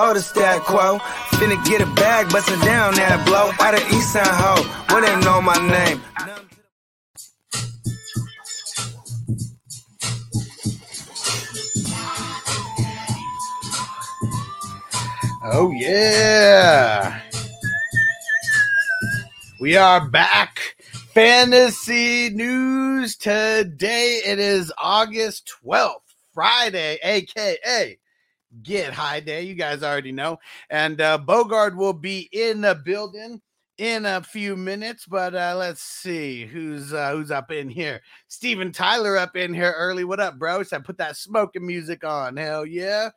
Know the stat quo. Finna get a bag, bustin' down that blow. Out of East Side Ho, where they know my name. Oh yeah. We are back. Fantasy news today. It is August 12th, Friday, aka Get High Day. You guys already know. And uh Bogard will be in the building in a few minutes, but uh let's see who's uh who's up in here. Steven Tyler up in here early. What up, bro? So I put that smoking music on. Hell yeah.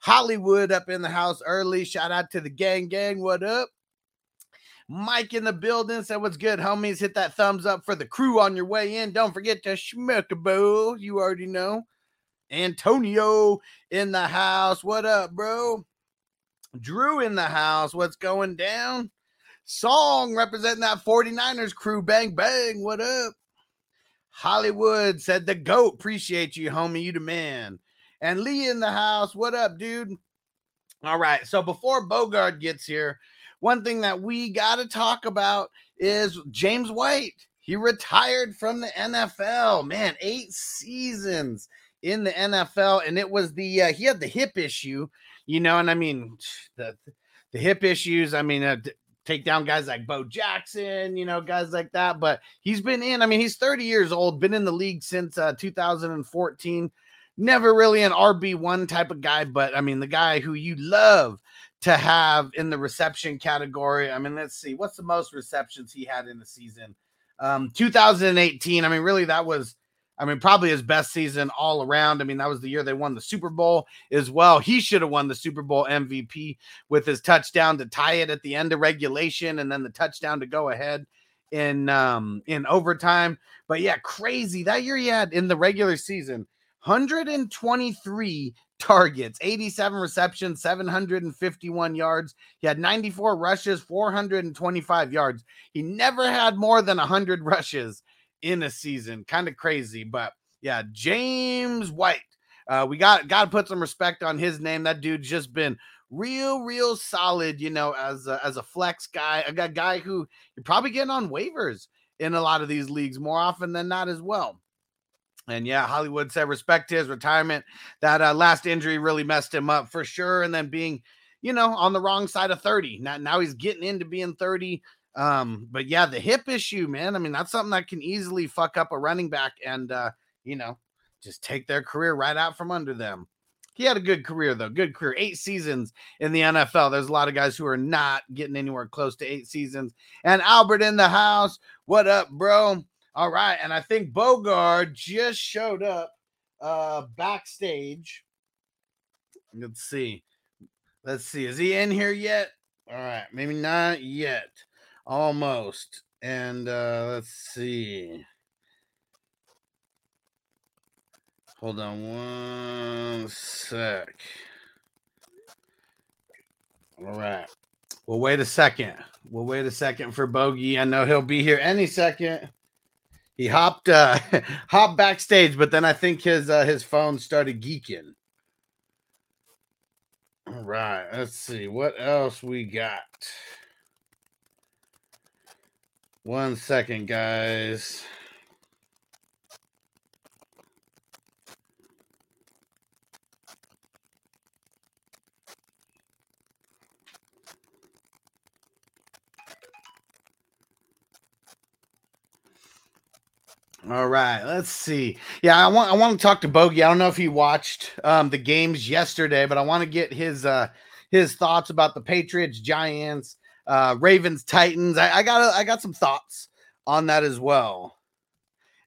Hollywood up in the house early. Shout out to the gang gang. What up? Mike in the building said, What's good, homies? Hit that thumbs up for the crew on your way in. Don't forget to schmuck a bowl. You already know. Antonio in the house. What up, bro? Drew in the house. What's going down? Song representing that 49ers crew. Bang, bang. What up? Hollywood said, The GOAT. Appreciate you, homie. You the man. And Lee in the house. What up, dude? All right. So before Bogard gets here, one thing that we got to talk about is James White. He retired from the NFL. Man, eight seasons in the NFL, and it was the uh, he had the hip issue, you know. And I mean, the the hip issues. I mean, uh, take down guys like Bo Jackson, you know, guys like that. But he's been in. I mean, he's 30 years old, been in the league since uh, 2014 never really an RB1 type of guy, but I mean, the guy who you love to have in the reception category. I mean, let's see, what's the most receptions he had in the season? Um, 2018. I mean, really, that was, I mean, probably his best season all around. I mean, that was the year they won the Super Bowl as well. He should have won the Super Bowl MVP with his touchdown to tie it at the end of regulation and then the touchdown to go ahead in um in overtime. But yeah, crazy. That year he had in the regular season 123 targets, 87 receptions, 751 yards. He had 94 rushes, 425 yards. He never had more than 100 rushes in a season. Kind of crazy, but yeah, James White. Uh, we got got to put some respect on his name. That dude's just been real, real solid. You know, as a, as a flex guy, a guy, guy who you're probably getting on waivers in a lot of these leagues more often than not as well. And yeah, Hollywood said respect his retirement. That uh, last injury really messed him up for sure. And then being, you know, on the wrong side of 30. Now, now he's getting into being 30. Um, but yeah, the hip issue, man. I mean, that's something that can easily fuck up a running back and uh, you know, just take their career right out from under them. He had a good career though, good career. Eight seasons in the NFL. There's a lot of guys who are not getting anywhere close to eight seasons. And Albert in the house. What up, bro? All right, and I think Bogard just showed up uh backstage. Let's see. Let's see. Is he in here yet? All right, maybe not yet. Almost. And uh let's see. Hold on one sec. All right. We'll wait a second. We'll wait a second for Bogey. I know he'll be here any second he hopped uh hopped backstage, but then I think his uh, his phone started geeking. All right, let's see what else we got. One second, guys. All right, let's see. Yeah, I want I want to talk to Bogey. I don't know if he watched um, the games yesterday, but I want to get his uh, his thoughts about the Patriots, Giants, uh, Ravens, Titans. I, I got I got some thoughts on that as well.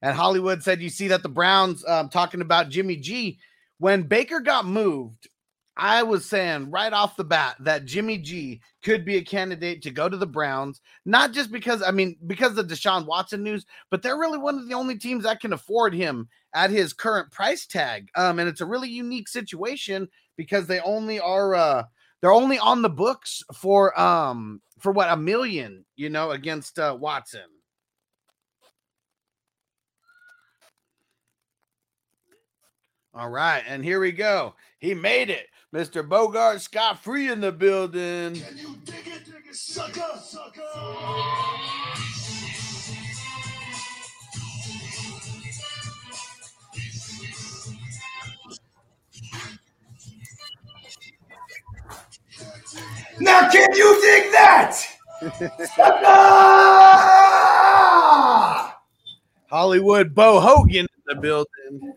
And Hollywood said, You see that the Browns um, talking about Jimmy G. When Baker got moved, I was saying right off the bat that Jimmy G could be a candidate to go to the Browns, not just because, I mean, because of Deshaun Watson news, but they're really one of the only teams that can afford him at his current price tag. Um, and it's a really unique situation because they only are, uh, they're only on the books for, um, for what a million, you know, against uh, Watson. All right, and here we go. He made it. Mr. Bogard Scott Free in the building. Can you dig it, dig it, sucker, sucker? Now, can you dig that? Hollywood Bo Hogan in the building.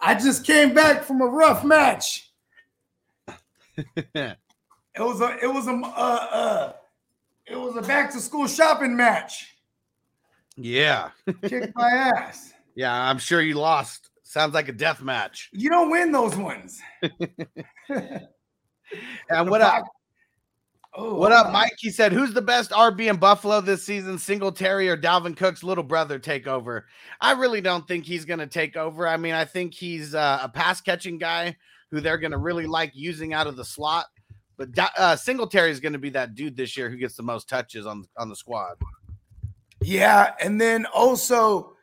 I just came back from a rough match. It was a it was a uh, uh it was a back to school shopping match. Yeah. Kicked my ass. Yeah, I'm sure you lost. Sounds like a death match. You don't win those ones. And what up? Oh, What up, Mike? He said, "Who's the best RB in Buffalo this season? Singletary or Dalvin Cook's little brother take over?" I really don't think he's going to take over. I mean, I think he's uh, a pass catching guy who they're going to really like using out of the slot. But uh, Singletary is going to be that dude this year who gets the most touches on on the squad. Yeah, and then also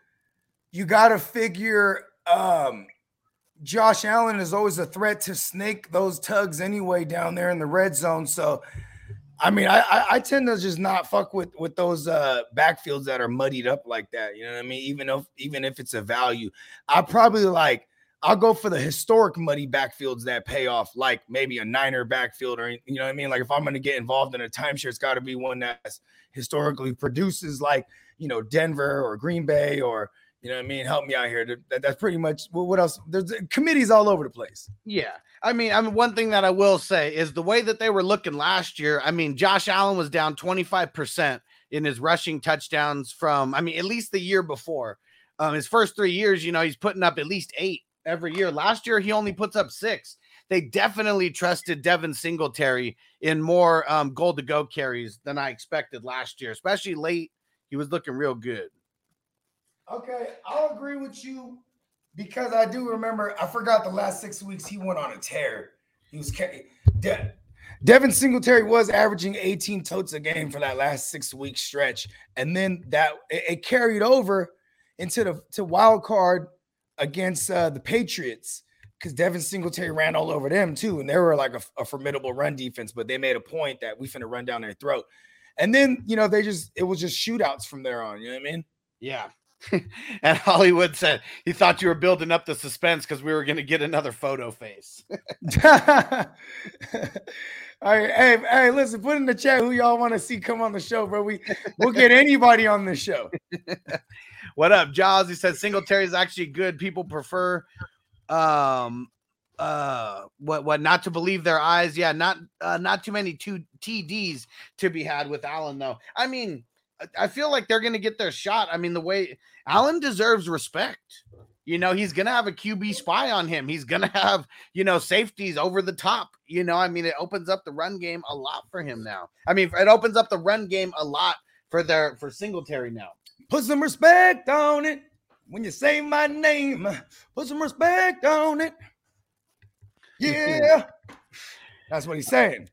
you got to figure um Josh Allen is always a threat to snake those tugs anyway down there in the red zone. So I mean, I, I I tend to just not fuck with with those uh backfields that are muddied up like that. You know what I mean? Even if even if it's a value, I probably like I'll go for the historic muddy backfields that pay off, like maybe a Niner backfield, or you know what I mean. Like if I'm going to get involved in a timeshare, it's got to be one that's historically produces like you know Denver or Green Bay or you know what I mean. Help me out here. That, that's pretty much what else. There's committees all over the place. Yeah. I mean, I mean, one thing that I will say is the way that they were looking last year. I mean, Josh Allen was down 25% in his rushing touchdowns from, I mean, at least the year before. Um, his first three years, you know, he's putting up at least eight every year. Last year, he only puts up six. They definitely trusted Devin Singletary in more um, goal to go carries than I expected last year, especially late. He was looking real good. Okay, I'll agree with you because I do remember. I forgot the last six weeks he went on a tear. He was De- Devin Singletary was averaging 18 totes a game for that last six week stretch, and then that it, it carried over into the to wild card against uh, the Patriots because Devin Singletary ran all over them too, and they were like a, a formidable run defense, but they made a point that we finna run down their throat. And then you know they just it was just shootouts from there on. You know what I mean? Yeah. and Hollywood said he thought you were building up the suspense because we were going to get another photo face. All right, hey, hey, listen, put in the chat who y'all want to see come on the show, bro. We we'll get anybody on this show. what up, Jaws? He said Singletary is actually good. People prefer um uh what what not to believe their eyes. Yeah, not uh, not too many two TDs to be had with Allen though. I mean, I- feel like they're going to get their shot. I mean, the way Allen deserves respect. You know, he's going to have a QB spy on him. He's going to have, you know, safeties over the top. You know, I mean, it opens up the run game a lot for him now. I mean, it opens up the run game a lot for their for Singletary now. Put some respect on it when you say my name. Put some respect on it. Yeah, that's what he's saying.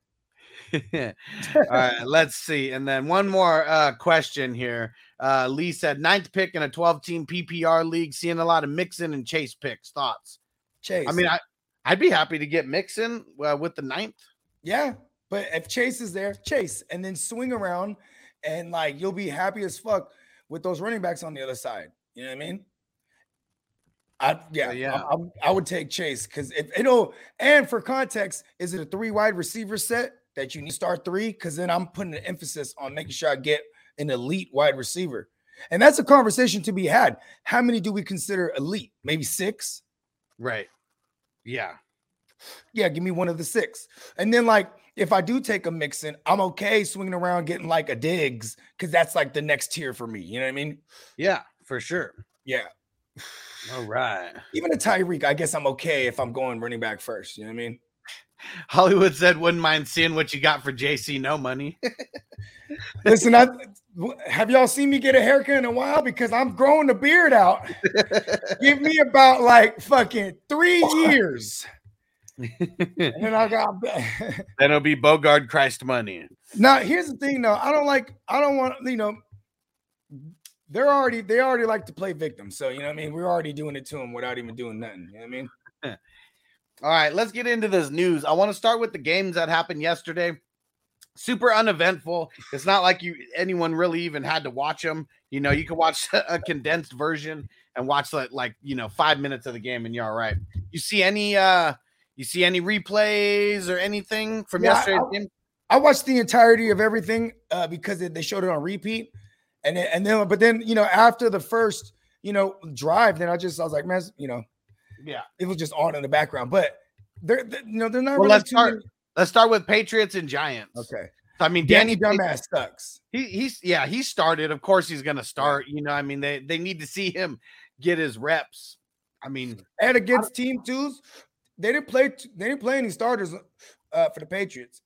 All right, let's see. And then one more uh, question here. Uh, Lee said ninth pick in a 12 team PPR league, seeing a lot of Mixon and Chase picks. Thoughts? Chase. I mean, I, I'd be happy to get Mixon uh, with the ninth. yeah, but if Chase is there, Chase, and then swing around, and like you'll be happy as fuck with those running backs on the other side. You know what I mean? I yeah, yeah. I, I- I would take Chase because if it'll and for context, is it a three wide receiver set that you need to start three? Because then I'm putting an emphasis on making sure I get an elite wide receiver. And that's a conversation to be had. How many do we consider elite? Maybe six? Right. Yeah. Yeah, give me one of the six. And then, like, if I do take a Mixon, I'm okay swinging around getting like a Diggs because that's like the next tier for me. You know what I mean? Yeah. for sure. Yeah. All right. Even a Tyreek, I guess I'm okay if I'm going running back first. You know what I mean? Hollywood said wouldn't mind seeing what you got for JC. No money. Listen, I have y'all seen me get a haircut in a while because I'm growing the beard out. Give me about like fucking three years. and I got then it'll be Bogard Christ money. Now here's the thing though. I don't like I don't want you know they're already they already like to play victim. So you know what I mean? We're already doing it to them without even doing nothing. You know what I mean? All right, let's get into this news. I want to start with the games that happened yesterday. Super uneventful. It's not like you anyone really even had to watch them. You know, you can watch a condensed version and watch like like you know five minutes of the game and you're all right. You see any uh you see any replays or anything from yeah, yesterday's I, game? I watched the entirety of everything uh, because they showed it on repeat, and and then but then you know after the first you know drive, then I just I was like, man, you know, yeah, it was just on in the background, but they're, they're you know they're not. Well, really let's start. Let's start with Patriots and Giants. Okay. I mean, Danny, Danny dumbass sucks. He he's yeah he started. Of course he's gonna start. You know, I mean they they need to see him get his reps. I mean, and against team twos, they didn't play. They didn't play any starters uh, for the Patriots.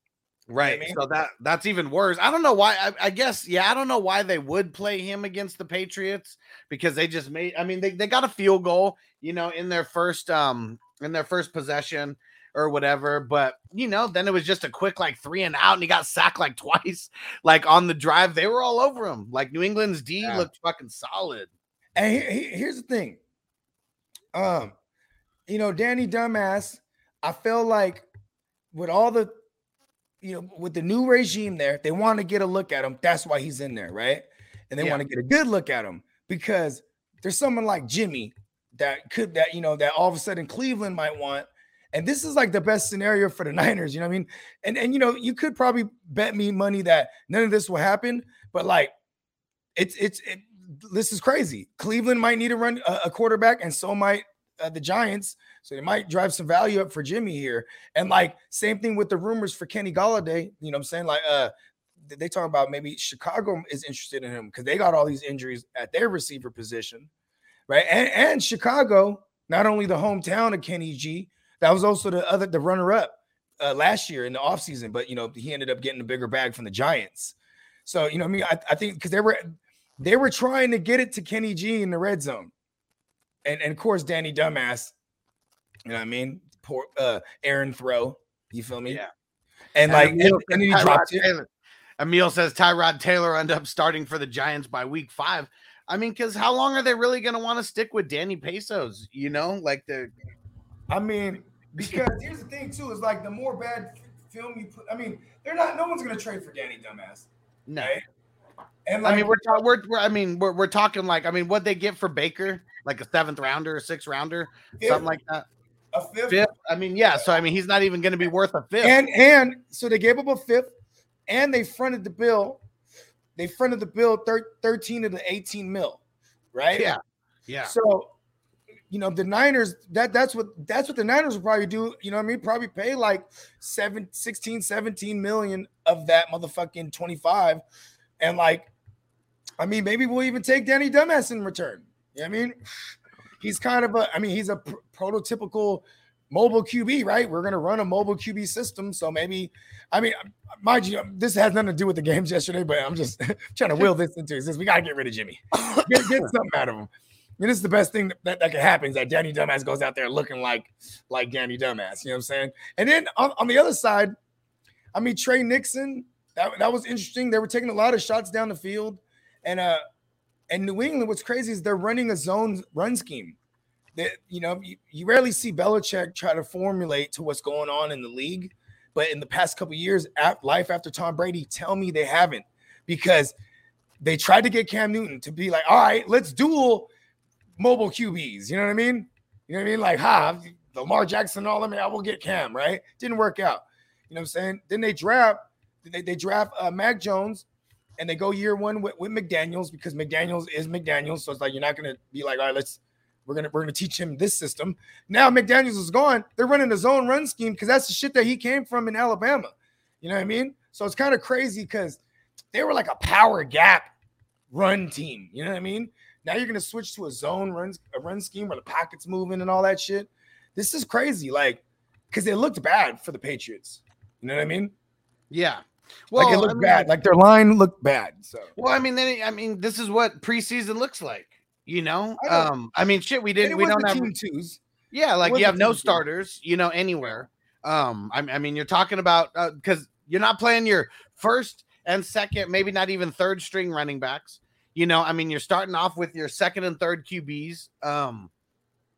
Right. You know I mean? So that that's even worse. I don't know why. I, I, guess yeah. I don't know why they would play him against the Patriots because they just made. I mean, they, they got a field goal, you know, in their first um in their first possession or whatever. But you know, then it was just a quick like three and out, and he got sacked like twice. Like on the drive, they were all over him. Like New England's D yeah. looked fucking solid. And here's the thing. Um, you know, Danny Dumbass, I feel like with all the, you know, with the new regime there, they want to get a look at him. That's why he's in there, right? And they yeah. want to get a good look at him because there's someone like Jimmy that could that you know that all of a sudden Cleveland might want. And this is like the best scenario for the Niners, you know what I mean? And and you know, you could probably bet me money that none of this will happen, but like it's it's it, this is crazy. Cleveland might need to run a, a quarterback, and so might uh, the Giants, so they might drive some value up for Jimmy here. And like same thing with the rumors for Kenny Golladay. You know what I'm saying? Like uh they talk about maybe Chicago is interested in him because they got all these injuries at their receiver position, right? And, and Chicago, not only the hometown of Kenny G, that was also the other the runner-up uh, last year in the offseason, but you know, he ended up getting a bigger bag from the Giants. So, you know, I mean, I, I think because they were they were trying to get it to Kenny G in the red zone and, and of course Danny Dumbass. You know what I mean? Poor uh Aaron Throw. You feel me? Yeah. And, and like Emil, and, and he dropped Taylor. Emil says Tyrod Taylor end up starting for the Giants by week five. I mean, because how long are they really going to want to stick with Danny Pesos? You know, like the. I mean, because here's the thing too: is like the more bad film you put. I mean, they're not. No one's going to trade for Danny Dumbass. No. Right? And like, I mean, we're, we're, we're I mean, we're, we're talking like, I mean, what they get for Baker, like a seventh rounder, a sixth rounder, fifth, something like that. A fifth? fifth. I mean, yeah. So I mean, he's not even going to be worth a fifth. And and so they gave up a fifth, and they fronted the bill. They fronted the bill thir- thirteen to the eighteen mil, right? Yeah, yeah. So you know the Niners that that's what that's what the Niners will probably do. You know what I mean? Probably pay like 7, 16, 17 million of that motherfucking 25. And like I mean, maybe we'll even take Danny Dumbass in return. You know I mean, he's kind of a, I mean, he's a pr- prototypical mobile QB, right? We're going to run a mobile QB system. So maybe, I mean, mind you, this has nothing to do with the games yesterday, but I'm just trying to will this into this. We got to get rid of Jimmy, get, get something out of him. I mean, this is the best thing that, that, that, can happen is that Danny Dumbass goes out there looking like like Danny Dumbass. You know what I'm saying? And then on, on the other side, I mean, Trey Nixon, that, that was interesting. They were taking a lot of shots down the field. And uh, and New England, what's crazy is they're running a zone run scheme. That you know, you, you rarely see Belichick try to formulate to what's going on in the league. But in the past couple years, at life after Tom Brady, tell me they haven't because they tried to get Cam Newton to be like, all right, let's duel mobile QBs. You know what I mean? You know what I mean? Like, ha, Lamar Jackson, all of me, I will get Cam, right? Didn't work out. You know what I'm saying? Then they draft, they, they draft uh, Mac Jones and they go year one with, with McDaniels because McDaniels is McDaniels. So it's like you're not gonna be like, all right, let's we're gonna we're gonna teach him this system. Now McDaniels is gone. They're running the zone run scheme because that's the shit that he came from in Alabama. You know what I mean? So it's kind of crazy because they were like a power gap run team. You know what I mean? Now you're gonna switch to a zone run a run scheme where the pockets moving and all that shit. This is crazy, like because it looked bad for the Patriots. You know what I mean? Yeah. Like it I looked mean, bad. Like their line looked bad. So Well, I mean, then I mean, this is what preseason looks like. You know, I um, I mean, shit, we didn't, we don't have, team twos. yeah, like you have no starters, you know, anywhere. Um, I, I mean, you're talking about because you're not playing your first and second, maybe not even third string running backs. You know, I mean, you're starting off with your second and third QBs. Um,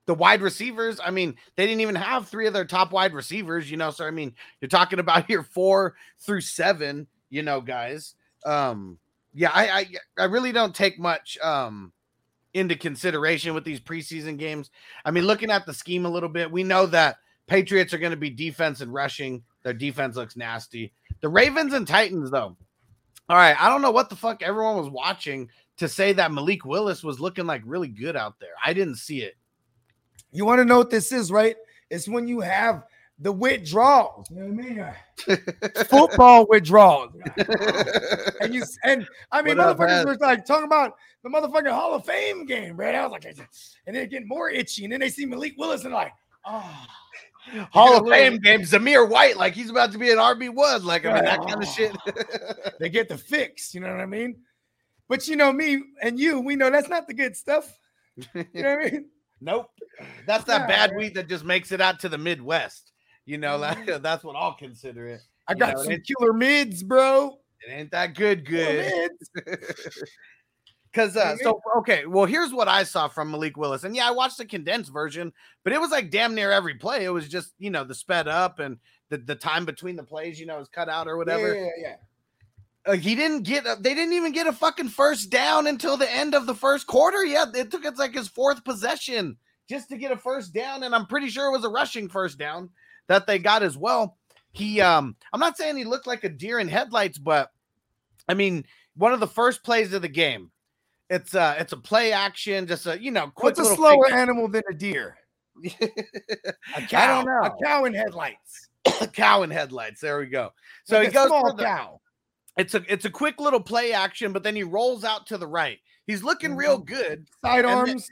the wide receivers, I mean, they didn't even have three of their top wide receivers, you know. So I mean, you're talking about your four through seven, you know, guys. Um, yeah, I I, I really don't take much um into consideration with these preseason games. I mean, looking at the scheme a little bit, we know that Patriots are going to be defense and rushing. Their defense looks nasty. The Ravens and Titans, though. All right, I don't know what the fuck everyone was watching to say that Malik Willis was looking like really good out there. I didn't see it. You want to know what this is, right? It's when you have the withdrawals. You know what I mean? Football withdrawals. and you and I mean, What motherfuckers Haz? were like talking about the motherfucking Hall of Fame game, right? I was like, and they're getting more itchy, and then they see Malik Willis and like, oh, Hall of little- Fame game, Zamir White, like he's about to be an RB one, like I mean that kind of shit. they get the fix. You know what I mean? But you know me and you, we know that's not the good stuff. You know what I mean? Nope. That's that Yeah, bad man. weed that just makes it out to the Midwest. You know, that, that's what I'll consider it. I You got know, some killer mids, bro. It ain't that good, good. Because uh, so okay, well here's what I saw from Malik Willis, and yeah, I watched the condensed version, but it was like damn near every play. It was just you know the sped up and the the time between the plays, you know, was cut out or whatever. Yeah, yeah, yeah. Uh, he didn't get a, they didn't even get a fucking first down until the end of the first quarter. Yeah, it took it's like his fourth possession just to get a first down, and I'm pretty sure it was a rushing first down that they got as well. He um I'm not saying he looked like a deer in headlights, but I mean one of the first plays of the game. It's uh it's a play action, just a you know quick What's a slower animal than a deer? I don't know. A cow in headlights. A cow in headlights. There we go. So Like he a goes small for the, cow. It's a it's a quick little play action, but then he rolls out to the right. He's looking Mm-hmm. real good. Side then- arms.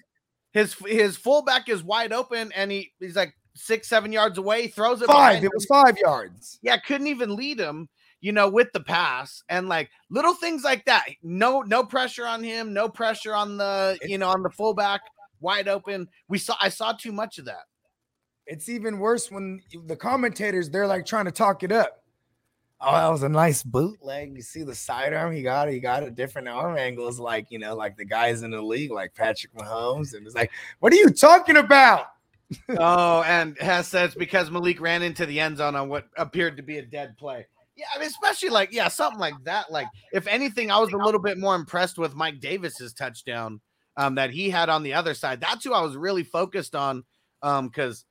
His his fullback is wide open, and he he's like six seven yards away. Throws it Five. It was five yards. yeah, couldn't even lead him. You know, with the pass and like little things like that. No no pressure on him. No pressure on the you know on the fullback wide open. We saw I saw too much of that. It's even worse when the commentators they're like trying to talk it up. Oh, that was a nice bootleg. You see the sidearm he got. He got a different arm angles, like you know, like the guys in the league, like Patrick Mahomes. And it's like, what are you talking about? oh, and said it's because Malik ran into the end zone on what appeared to be a dead play. Yeah, I mean, especially like, yeah, something like that. Like, if anything, I was a little bit more impressed with Mike Davis's touchdown um, that he had on the other side. That's who I was really focused on. Um, because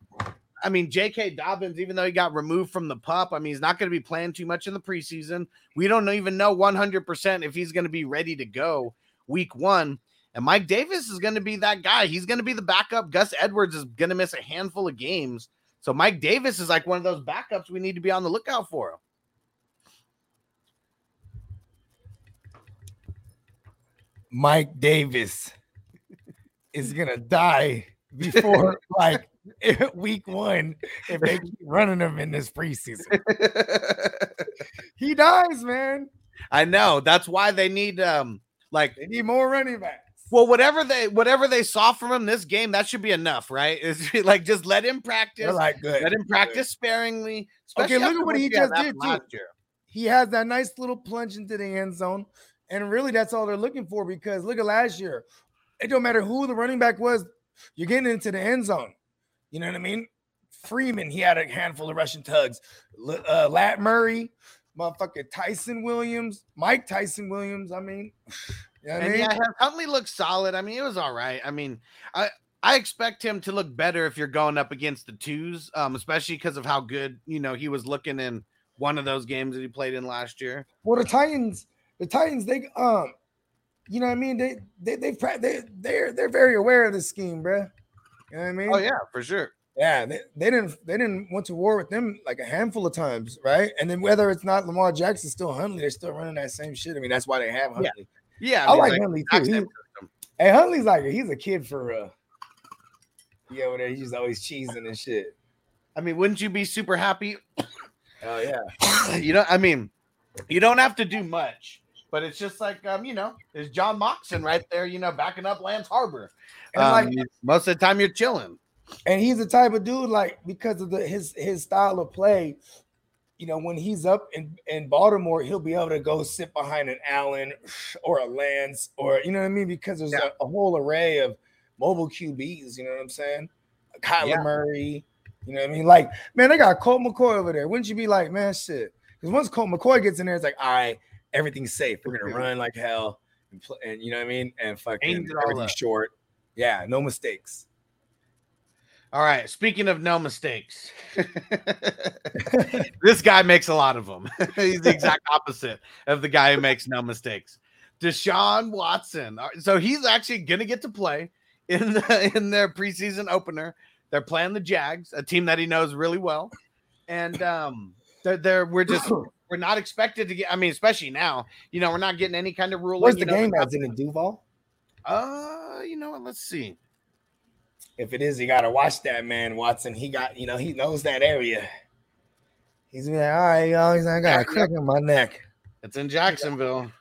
I mean, J.K. Dobbins, even though he got removed from the pup, I mean, he's not going to be playing too much in the preseason. We don't even know 100% if he's going to be ready to go week one. And Mike Davis is going to be that guy. He's going to be the backup. Gus Edwards is going to miss a handful of games. So Mike Davis is like one of those backups we need to be on the lookout for. Mike Davis is gonna die before like week one if they keep running him in this preseason. He dies, man. I know. That's why they need um like They need more running backs. well whatever they whatever they saw from him this game that should be enough, right? Is like just let him practice. They're like good. let him practice sparingly. Okay, look at what he just did, too. last year. He has that nice little plunge into the end zone, and really that's all they're looking for. Because look at last year, it don't matter who the running back was, you're getting into the end zone. You know what I mean? Freeman, he had a handful of Russian tugs. Uh, Lat Murray, motherfucking Ty'Son Williams, Mike Tyson Williams. I mean, you know what I And mean? yeah, Huntley looked solid. I mean, it was all right. I mean, I I expect him to look better if you're going up against the twos, um, especially because of how good you know he was looking in one of those games that he played in last year. Well, the Titans, the Titans, they um, you know what I mean? They they they they they're they're very aware of this scheme, bruh. You know what I mean? Oh yeah, for sure. Yeah, they, they didn't they didn't went to war with them like a handful of times, right? And then whether it's not Lamar Jackson, still Huntley, they're still running that same shit. I mean, that's why they have Huntley. Yeah, I, mean, like Huntley too. He, hey, Huntley's like he's a kid for uh yeah, over there. He's always cheesing and shit. I mean, wouldn't you be super happy? Oh yeah. you know, I mean, you don't have to do much, but it's just like um, you know, there's John Moxon right there, you know, backing up Lance Harbor. And Um, like most of the time you're chilling. and he's the type of dude like because of the his his style of play you know when he's up in in baltimore he'll be able to go sit behind an allen or a lance or you know what i mean because there's Yeah. a, a whole array of mobile qbs you know what i'm saying kyler Yeah. murray you know what i mean like man they got colt mccoy over there wouldn't you be like man shit because once colt mccoy gets in there it's like all right everything's safe we're gonna run like hell and, pl- and you know what i mean and fucking Aimed it all everything's up. short yeah no mistakes All right. Speaking of no mistakes, this guy makes a lot of them. He's the exact opposite of the guy who makes no mistakes. Deshaun Watson. So he's actually going to get to play in the, in their preseason opener. They're playing the Jags, a team that he knows really well, and um, they're, they're we're just we're not expected to get. I mean, especially now, you know, we're not getting any kind of ruling. where's the know, game? It in duval Uh, you know what? Let's see. If it is, you gotta watch that man, Watson. He got, you know, he knows that area. He's like, all right, y'all. He's like, I got a crick in my neck. It's in Jacksonville.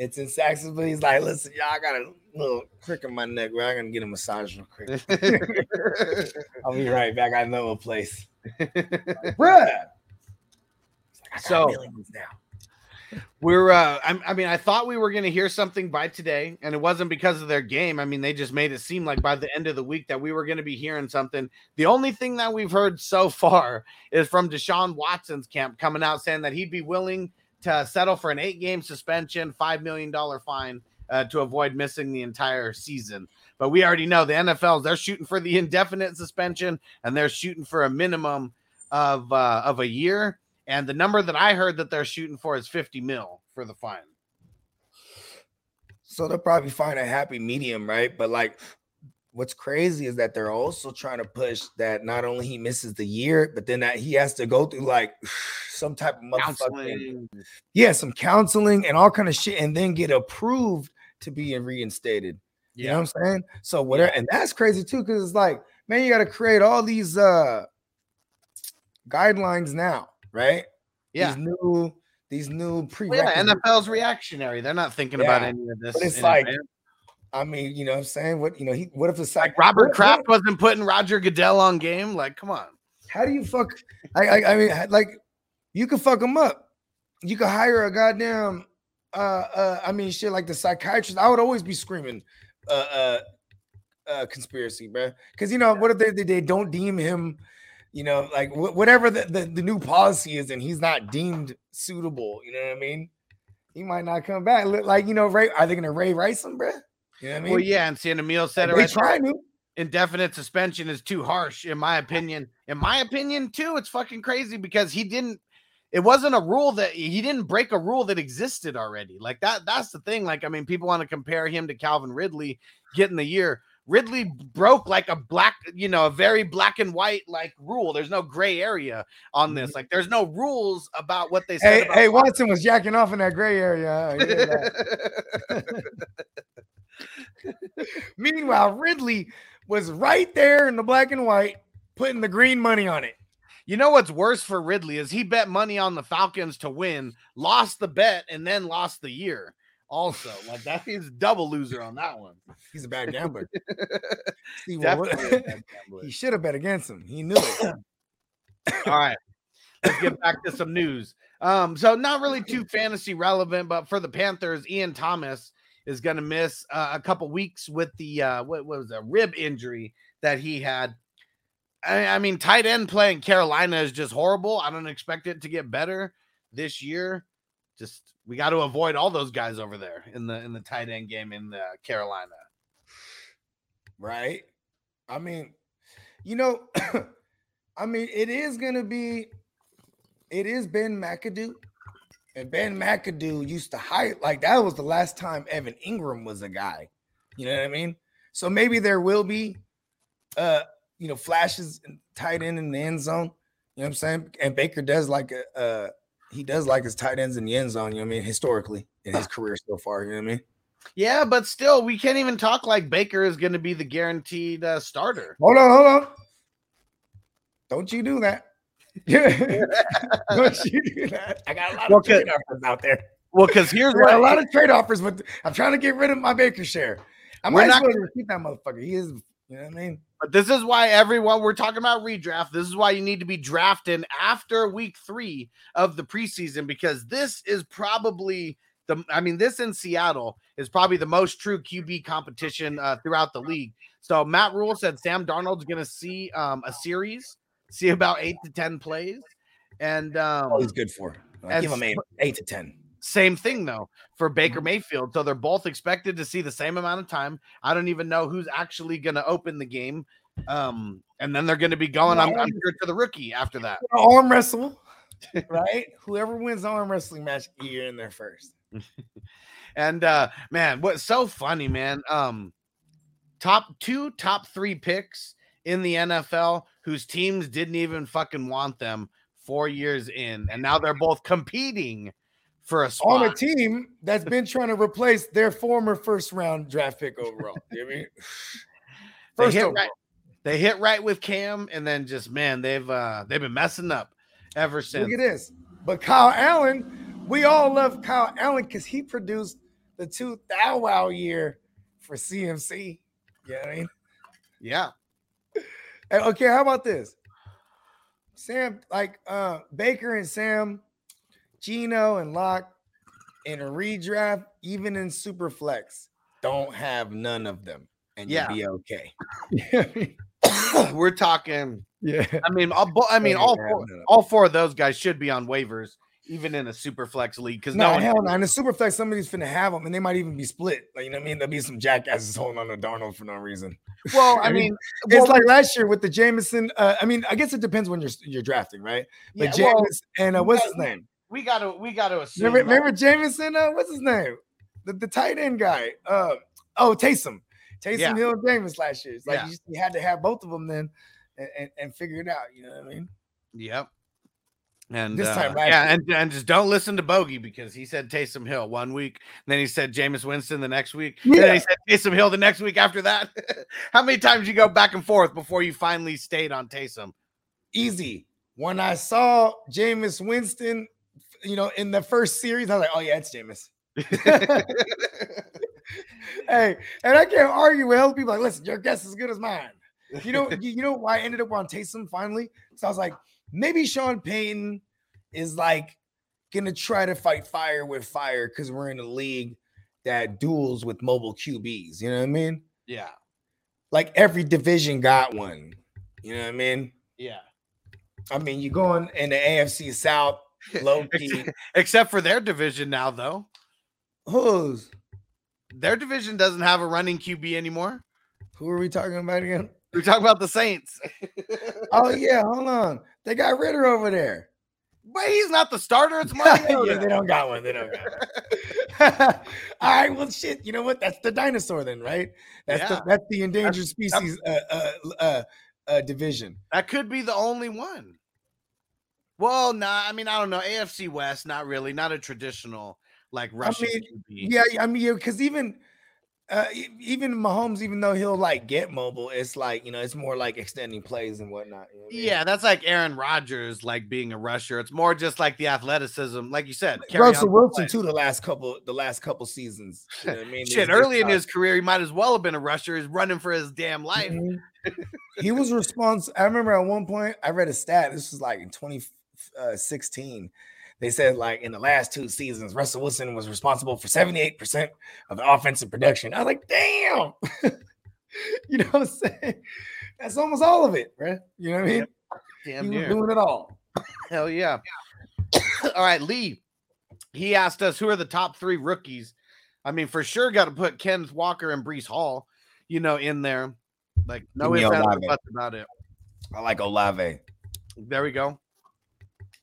It's in Saxonville. He's like, listen, y'all, I got a little crick in my neck. We're gonna get a massage real quick. I'll be right back. I know a place, bruh. Like, I got So-. We're, uh, I, I mean, I thought we were going to hear something by today, and it wasn't because of their game. I mean, they just made it seem like by the end of the week that we were going to be hearing something. The only thing that we've heard so far is from Deshaun Watson's camp coming out saying that he'd be willing to settle for an eight game suspension, $5 million fine uh, to avoid missing the entire season. But we already know the NFLs, they're shooting for the indefinite suspension and they're shooting for a minimum of, uh, of a year. And the number that I heard that they're shooting for is 50 mil for the fine. So they'll probably find a happy medium, right? But like what's crazy is that they're also trying to push that not only he misses the year, but then that he has to go through like some type of motherfucking yeah, some counseling and all kind of shit, and then get approved to be reinstated. You know what I'm saying? So whatever, and that's crazy too, because it's like, man, you got to create all these uh guidelines now, right? Yeah. These new, these new Well, yeah, NFL's reactionary. They're not thinking about any of this. but it's like, advance. I mean, you know what I'm saying? What you know, he what if it's like like Robert what- Kraft what- wasn't putting Roger Goodell on game. Like, come on. How do you fuck? I, I I mean, like you could fuck him up. You could hire a goddamn. Uh, uh, I mean, shit like the psychiatrist. I would always be screaming, uh, uh, uh conspiracy, bro. Because you know, what if they, they they don't deem him, you know, like wh- whatever the, the the new policy is, and he's not deemed suitable. You know what I mean? He might not come back. Like you know, Ray, are they gonna Ray Rice him, bro? You know what I mean? Well, yeah, and Santa Emil said it they right trying to. Indefinite suspension is too harsh, in my opinion. In my opinion, too, it's fucking crazy because he didn't. It wasn't a rule that he didn't break a rule that existed already. Like that. That's the thing. Like, I mean, people want to compare him to Calvin Ridley getting the year. Ridley broke like a black, you know, a very black and white like rule. There's no gray area on mm-hmm. this. Like, there's no rules about what they said. Hey, about hey, Watson was jacking off in that gray area. huh? You hear that? Meanwhile, Ridley was right there in the black and white, putting the green money on it. You know what's worse for Ridley is he bet money on the Falcons to win, lost the bet, and then lost the year. Also, like that is double loser on that one. He's a bad gambler. See, well, Definitely. a bad gambler. he should have bet against him. He knew it. All right, let's get back to some news. Um, so not really too fantasy relevant, but for the Panthers, Ian Thomas is going to miss uh, a couple weeks with the uh, what, what was a rib injury that he had. I, I mean, tight end playing Carolina is just horrible. I don't expect it to get better this year. Just we got to avoid all those guys over there in the in the tight end game in uh, Carolina. right? I mean, you know, I mean, it is gonna be, it is Ben McAdoo, and Ben McAdoo used to hire like that was the last time Evan Engram was a guy. You know what I mean? So maybe there will be, uh, you know, flashes and tight end in the end zone. You know what I'm saying? And Baker does like a, uh, he does like his tight ends in the end zone. You know what I mean? Historically, in his career so far, you know what I mean? Yeah, but still, we can't even talk like Baker is going to be the guaranteed uh, starter. Hold on, hold on. Don't you do that? Don't you do that? I got a lot Well, of trade offers out there. Well, because here's what a lot of trade offers, but I'm trying to get rid of my Baker share. I might not going to keep that motherfucker. He is, you know what I mean? But this is why everyone we're talking about redraft. This is why you need to be drafting after week three of the preseason because this is probably the. I mean, this in Seattle is probably the most true QB competition uh, throughout the league. So Matt Rhule said Sam Darnold's going to see um, a series, see about eight to ten plays, and um, Oh, he's good for. I give him eight, eight to ten. Same thing though for Baker Mayfield. So they're both expected to see the same amount of time. I don't even know who's actually going to open the game. Um, and then they're going to be going, I'm, I'm sure, to the rookie after that. Arm wrestle, right? Whoever wins the arm wrestling match, you're in there first. And uh, man, what's so funny, man? Um, top two, top three picks in the NFL whose teams didn't even fucking want them four years in, and now they're both competing for a On a team that's been trying to replace their former first round draft pick overall. You know I mean? They hit overall. right, they hit right with Cam, and then just man, they've uh they've been messing up ever since. Look at this. But Kyle Allen, we all love Kyle Allen because he produced the two thou wow year for CMC. You know I mean? Yeah, Okay, how about this? Sam, like uh Baker and Sam, Geno and Lock in a redraft, even in Superflex, don't have none of them. And Yeah. you'll be okay. we're talking. yeah. I mean, all, I mean, all four, of all four of those guys should be on waivers, even in a super flex league, because No, no hell no. In the Superflex, somebody's finna have them, and they might even be split. Like, you know what I mean? There'll be some jackasses holding on to Darnold for no reason. Well, I mean, It's well, like last year with the Jameson. Uh, I mean, I guess it depends when you're you're drafting, right? But yeah, well, Jameson and uh, what's his name? We gotta we gotta assume. Remember, remember Jameson? Uh, what's his name? The, the tight end guy. Uh, oh, Taysom. Taysom Yeah. Hill and Jameis last year. It's like Yeah. you, you had to have both of them then and, and, and figure it out. You know what I mean? Yep. And This uh, time yeah, and, and just don't listen to Bogey because he said Taysom Hill one week, and then he said Jameis Winston the next week, and then he said Taysom Hill the next week after that. How many times you go back and forth before you finally stayed on Taysom? Easy. When I saw Jameis Winston, you know, in the first series, I was like, oh, yeah, it's Jameis. hey, and I can't argue with other people like, listen, your guess is as good as mine. You know, you, you know why I ended up on Taysom finally? So I was like, maybe Sean Payton is like gonna try to fight fire with fire because we're in a league that duels with mobile QBs. You know what I mean? yeah, Like every division got one. You know what I mean? yeah. I mean, you're going in the AFC South, low key. Except for their division now, though. Who's Their division doesn't have a running QB anymore. who are we talking about again? We're talking about the Saints. Oh yeah, hold on. They got Ridder over there. but he's not the starter. It's yeah, Mariota. they don't got one. They don't got one. All right, well, shit. You know what? That's the dinosaur, then, right? That's Yeah. the that's the endangered That's- species uh, uh, uh, uh, division. That could be the only one. Well, nah, I mean, I don't know. AFC West, not really, not a traditional like Russian mean, QB. Yeah, I mean, because even uh, even Mahomes, even though he'll like get mobile, it's like you know, it's more like extending plays and whatnot. you know what I mean? Yeah, that's like Aaron Rodgers, like being a rusher. It's more just like the athleticism, like you said. Russell Wilson too. The last couple, the last couple seasons. You know what I mean? Shit, These- early in his career, he might as well have been a rusher. He's running for his damn life. Mhm. he was responsible. I remember at one point I read a stat. This was like in Uh, 2016. They said like in the last two seasons, Russell Wilson was responsible for 78% of the offensive production. I was like, damn. you know what I'm saying? That's almost all of it, right? You know what I mean? Damn he was doing it all. Hell yeah. All right, Lee. He asked us who are the top three rookies. I mean, for sure, got to put Kenneth Walker and Breece Hall, you know, in there. Like, no Give me ifs, ands, buts about it. I like Olave. There we go.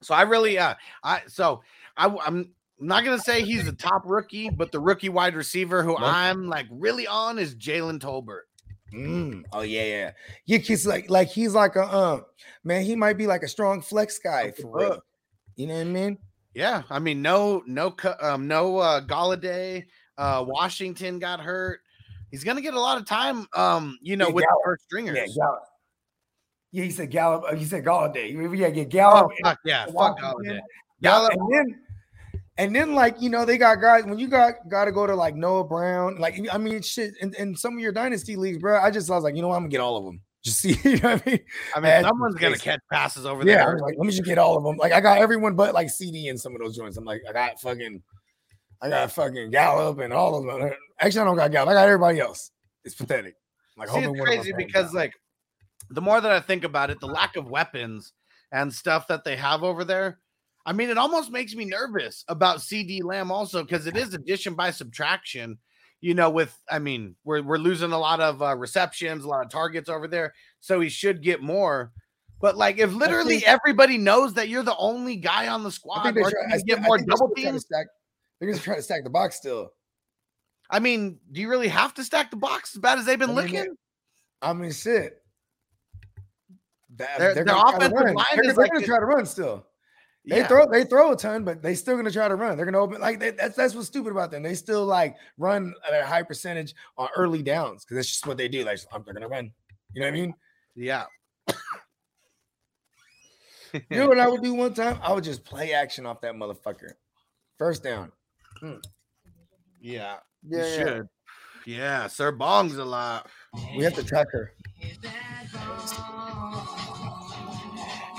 So I really, uh, I so I, I'm not gonna say he's the top rookie, but the rookie wide receiver who. I'm like really on is Jalen Tolbert. Mm. Oh yeah, yeah. Yeah, he's like like he's like a um man, he might be like a strong flex guy for real. You know what I mean? Yeah, I mean, no, no, um, no. Uh, Galladay, uh, Washington got hurt. He's gonna get a lot of time. Um, you know, Yeah, with Gallup. the first stringers. Yeah, Gallup. Yeah, he said Gallup. uh, He said Golladay. Yeah, yeah, Oh Gallup. fuck yeah, fuck Golladay. Gallup. And then, and then, like you know, they got guys when you got got to go to like Noah Brown. Like I mean, shit. And, in some of your dynasty leagues, bro, I just I was like, you know, what, I'm gonna get all of them. Just see, you know what I mean? I mean, someone's gonna catch passes over Yeah, there. was like, let me just get all of them. Like I got everyone but like CeeDee in some of those joints. I'm like, I got fucking, I got fucking Gallup and all of them. Actually, I don't got Gallup. I got everybody else. It's pathetic. Like, See, it's one of them crazy because like the more that I think about it, the lack of weapons and stuff that they have over there. I mean, it almost makes me nervous about CeeDee Lamb also because it is addition by subtraction. You know, with I mean, we're we're losing a lot of uh, receptions, a lot of targets over there, so he should get more. But like, if literally think- everybody knows that you're the only guy on the I squad, think they try, I get I more they're double teams. stack. They're just trying to stack the box still. I mean, do you really have to stack the box as bad as they've been I mean, looking? I mean, shit. That- Their- they're their gonna try to offensive run. line They're, is they're like gonna try to run still. They Yeah. throw they throw a ton, but they still gonna try to run. They're gonna open like they, that's that's what's stupid about them. They still like run at a high percentage on early downs because that's just what they do. Like I'm- they're gonna run. You know what I mean? yeah. You know what I would do one time? I would just play action off that motherfucker. First down. Yeah, Yeah, you yeah. should. Yeah, Sir Bong's a lot. We have to track her.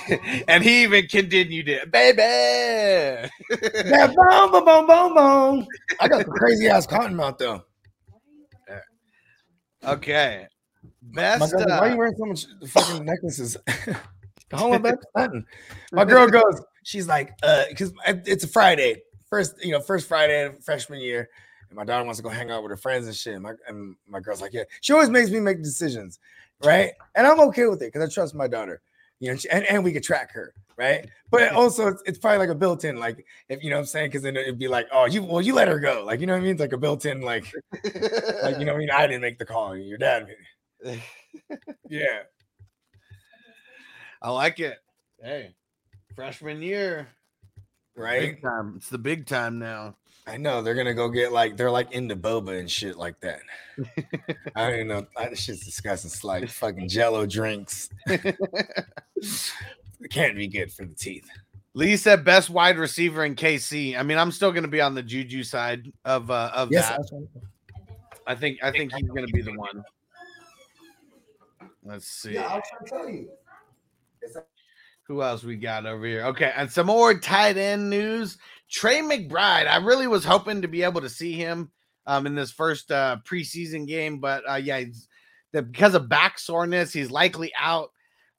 and he even continued it, baby. Yeah, boom, boom, boom, boom, boom. I got the crazy ass cotton mouth though. okay, My best. girl, why are uh, you wearing so much fucking necklaces? Hold on, back nothing. My girl goes, she's like, uh, because it's a Friday, first, you know, first Friday of freshman year, and my daughter wants to go hang out with her friends and shit. And my, and my girl's like, yeah, she always makes me make decisions, right? And I'm okay with it because I trust my daughter, you know, and, and we could track her, right? But also, it's, it's probably like a built-in, like if you know what I'm saying, because then it'd be like, oh, you well, you let her go, like you know what I mean? It's like a built-in, like, like you know, what I mean, I didn't make the call, your dad made it. Yeah. I like it. Hey, freshman year, Right. big time. It's the big time now. I know they're gonna go get like they're like into boba and shit like that. I don't even know. This shit's disgusting. It's like fucking Jello drinks. It can't be good for the teeth. Lee said best wide receiver in KC. I mean, I'm still going to be on the Juju side of uh, of Yes, that. I think I think he's going to be the one. Let's see. yeah, I was trying to tell you. Who else we got over here? Okay, and some more tight end news. Trey McBride. I really was hoping to be able to see him um, in this first uh, preseason game, but uh, yeah, he's, the, because of back soreness, he's likely out.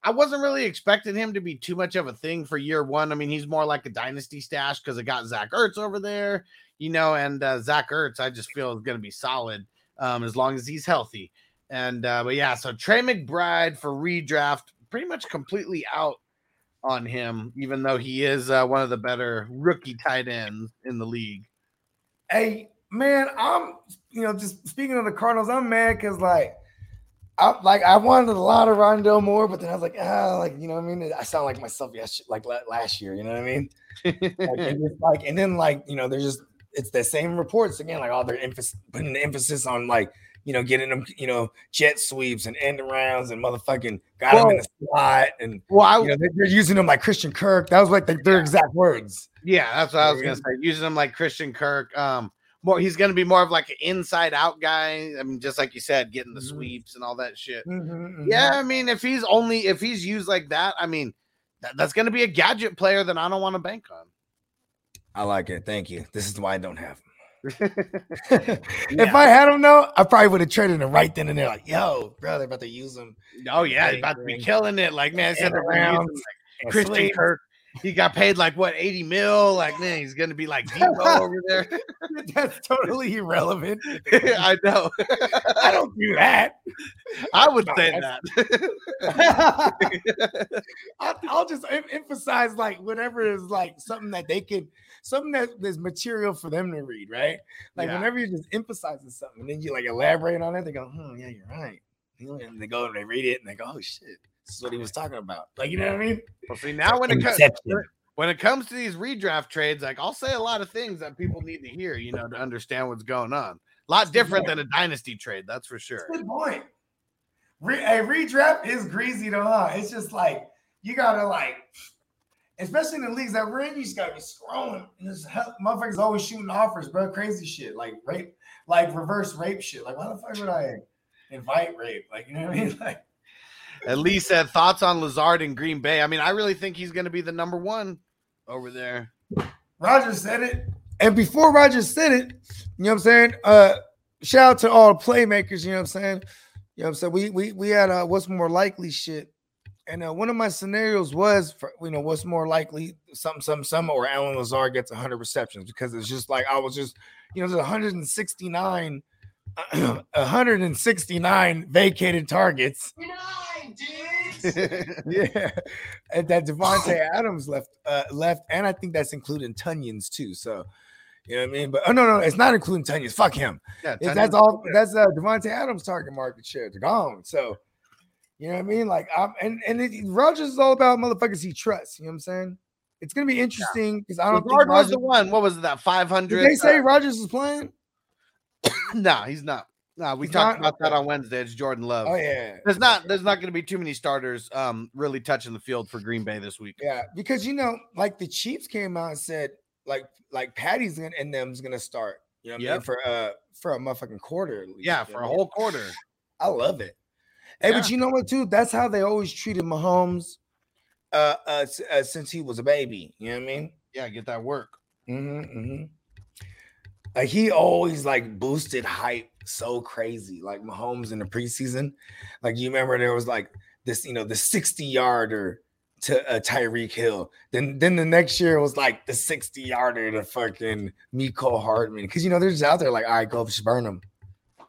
I wasn't really expecting him to be too much of a thing for year one. I mean, he's more like a dynasty stash because it got Zach Ertz over there, you know, and uh, Zach Ertz, I just feel is going to be solid um, as long as he's healthy. And uh, but yeah, so Trey McBride for redraft, pretty much completely out on him, even though he is uh, one of the better rookie tight ends in the league. Hey man, I'm you know just speaking of the Cardinals, I'm mad because like I like I wanted a lot of Rondale Moore, but then I was like ah like you know what I mean. I sound like myself yes like last year. You know what I mean? like, and like and then like you know there's just it's the same reports again like all they're emphasis putting the emphasis on like you know getting them you know jet sweeps and end rounds and motherfucking got them in the slot and well, I, you know they're, they're using them like Christian Kirk. That was like the, their exact words. yeah, that's what I was gonna say. Using them like Christian Kirk. Um, more he's gonna be more of like an inside out guy. I mean, just like you said, getting the Mhm. sweeps and all that shit. Mhm, Yeah, I mean, if he's only if he's used like that, I mean, that, that's gonna be a gadget player that I don't want to bank on. I like it. Thank you. This is why I don't have them. Yeah. If I had them though, I probably would have traded them right then and there. Like, yo, bro, they're about to use them. Oh yeah, he's about to be killing it. Like man, I said End they're gonna use him rounds like Christian. Kirk. He got paid like what 80 mil. Like, man, he's gonna be like Deebo over there. That's totally irrelevant. I know. I don't do that. I would No, say that. I'll, I'll just em- emphasize like whatever is like something that they could, something that is material for them to read, right? Like Yeah. whenever you're just emphasizing something, and then you like elaborate on it, they go, "Hmm, yeah, you're right." And they go and they read it, and they go, "Oh shit, this is what he was talking about." Like you know what I mean? well, see now when it comes when it comes to these redraft trades, like I'll say a lot of things that people need to hear, you know, to understand what's going on. A lot different than a dynasty trade, that's for sure. Good point. Re- a redraft is greasy though, huh? It's just like you gotta like, especially in the leagues that we're in, you just gotta be scrolling. And this hell- motherfuckers always shooting offers, bro. Crazy shit, like rape, like reverse rape shit. Like, why the fuck would I invite rape? Like, you know what I mean? Like, At least said thoughts on Lazard in Green Bay. I mean, I really think he's going to be the number one over there. Roger said it. And before Roger said it, you know what I'm saying? Uh shout out to all the playmakers, you know what I'm saying? You know what I'm saying? We we we had uh what's more likely shit. And uh, one of my scenarios was for you know what's more likely something something something or Allen Lazard gets 100 receptions because it's just like I was just you know there's 169 169 vacated targets yeah, and that Davante Adams left uh, left, and I think that's including Tonyan's too. So, you know what I mean? But oh no, no, it's not including Tonyan's. Fuck him. Yeah, If that's all. That's uh, Davante Adams' target market share. They're gone. So, you know what I mean? Like, I'm and and it, Rodgers is all about motherfuckers he trusts. You know what I'm saying? It's gonna be interesting because I don't think Lazard was Rodgers. the one. What was it, that 500? They say Rodgers is playing? no, he's not. No, we He's talked not? about that on Wednesday. It's Jordan Love. Oh yeah, There's not there's not going to be too many starters um really touching the field for Green Bay this week. Yeah, because you know, like the Chiefs came out and said, like, like Patty's gonna and them's gonna start. You know what I mean? For uh for a motherfucking quarter. At least, Yeah, you for know a what I mean? whole quarter. I love it. Hey, but you know what, too? That's how they always treated Mahomes uh, uh, uh since he was a baby. You know what I mean? Yeah, get that work. Mm-hmm, mm-hmm. Like he always like boosted hype so crazy, like Mahomes in the preseason. Like you remember there was like this, you know, the 60 yarder to uh, Tyreek Hill. Then then the next year was like the 60 yarder to fucking Mecole Hardman. Cause you know, they're just out there like, all right, go just burn them.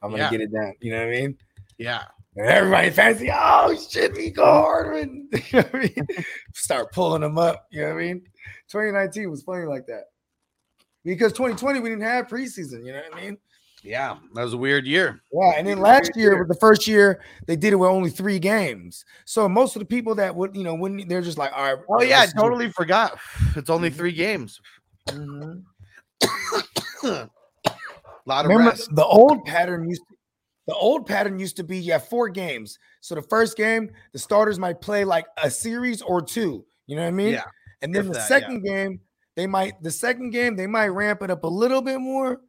I'm gonna Yeah. get it done. You know what I mean? Yeah. And everybody fancy, oh shit, Mecole Hardman. you know what I mean? Start pulling them up. You know what I mean? 2019 was funny like that. Because 2020, we didn't have preseason, you know what I mean? Yeah. That was a weird year. Yeah, and then last year was the first year they did it with only three games. So most of the people that would, you know, wouldn't they're just like, all right. Oh yeah, I let's do- totally forgot. It's only Mhm. three games. Mhm. a lot of Remember rest. the old pattern used to, the old pattern used to be you have four games. So the first game, the starters might play like a series or two. You know what I mean? Yeah. And then if the that, yeah. second game, they might the second game they might ramp it up a little bit more.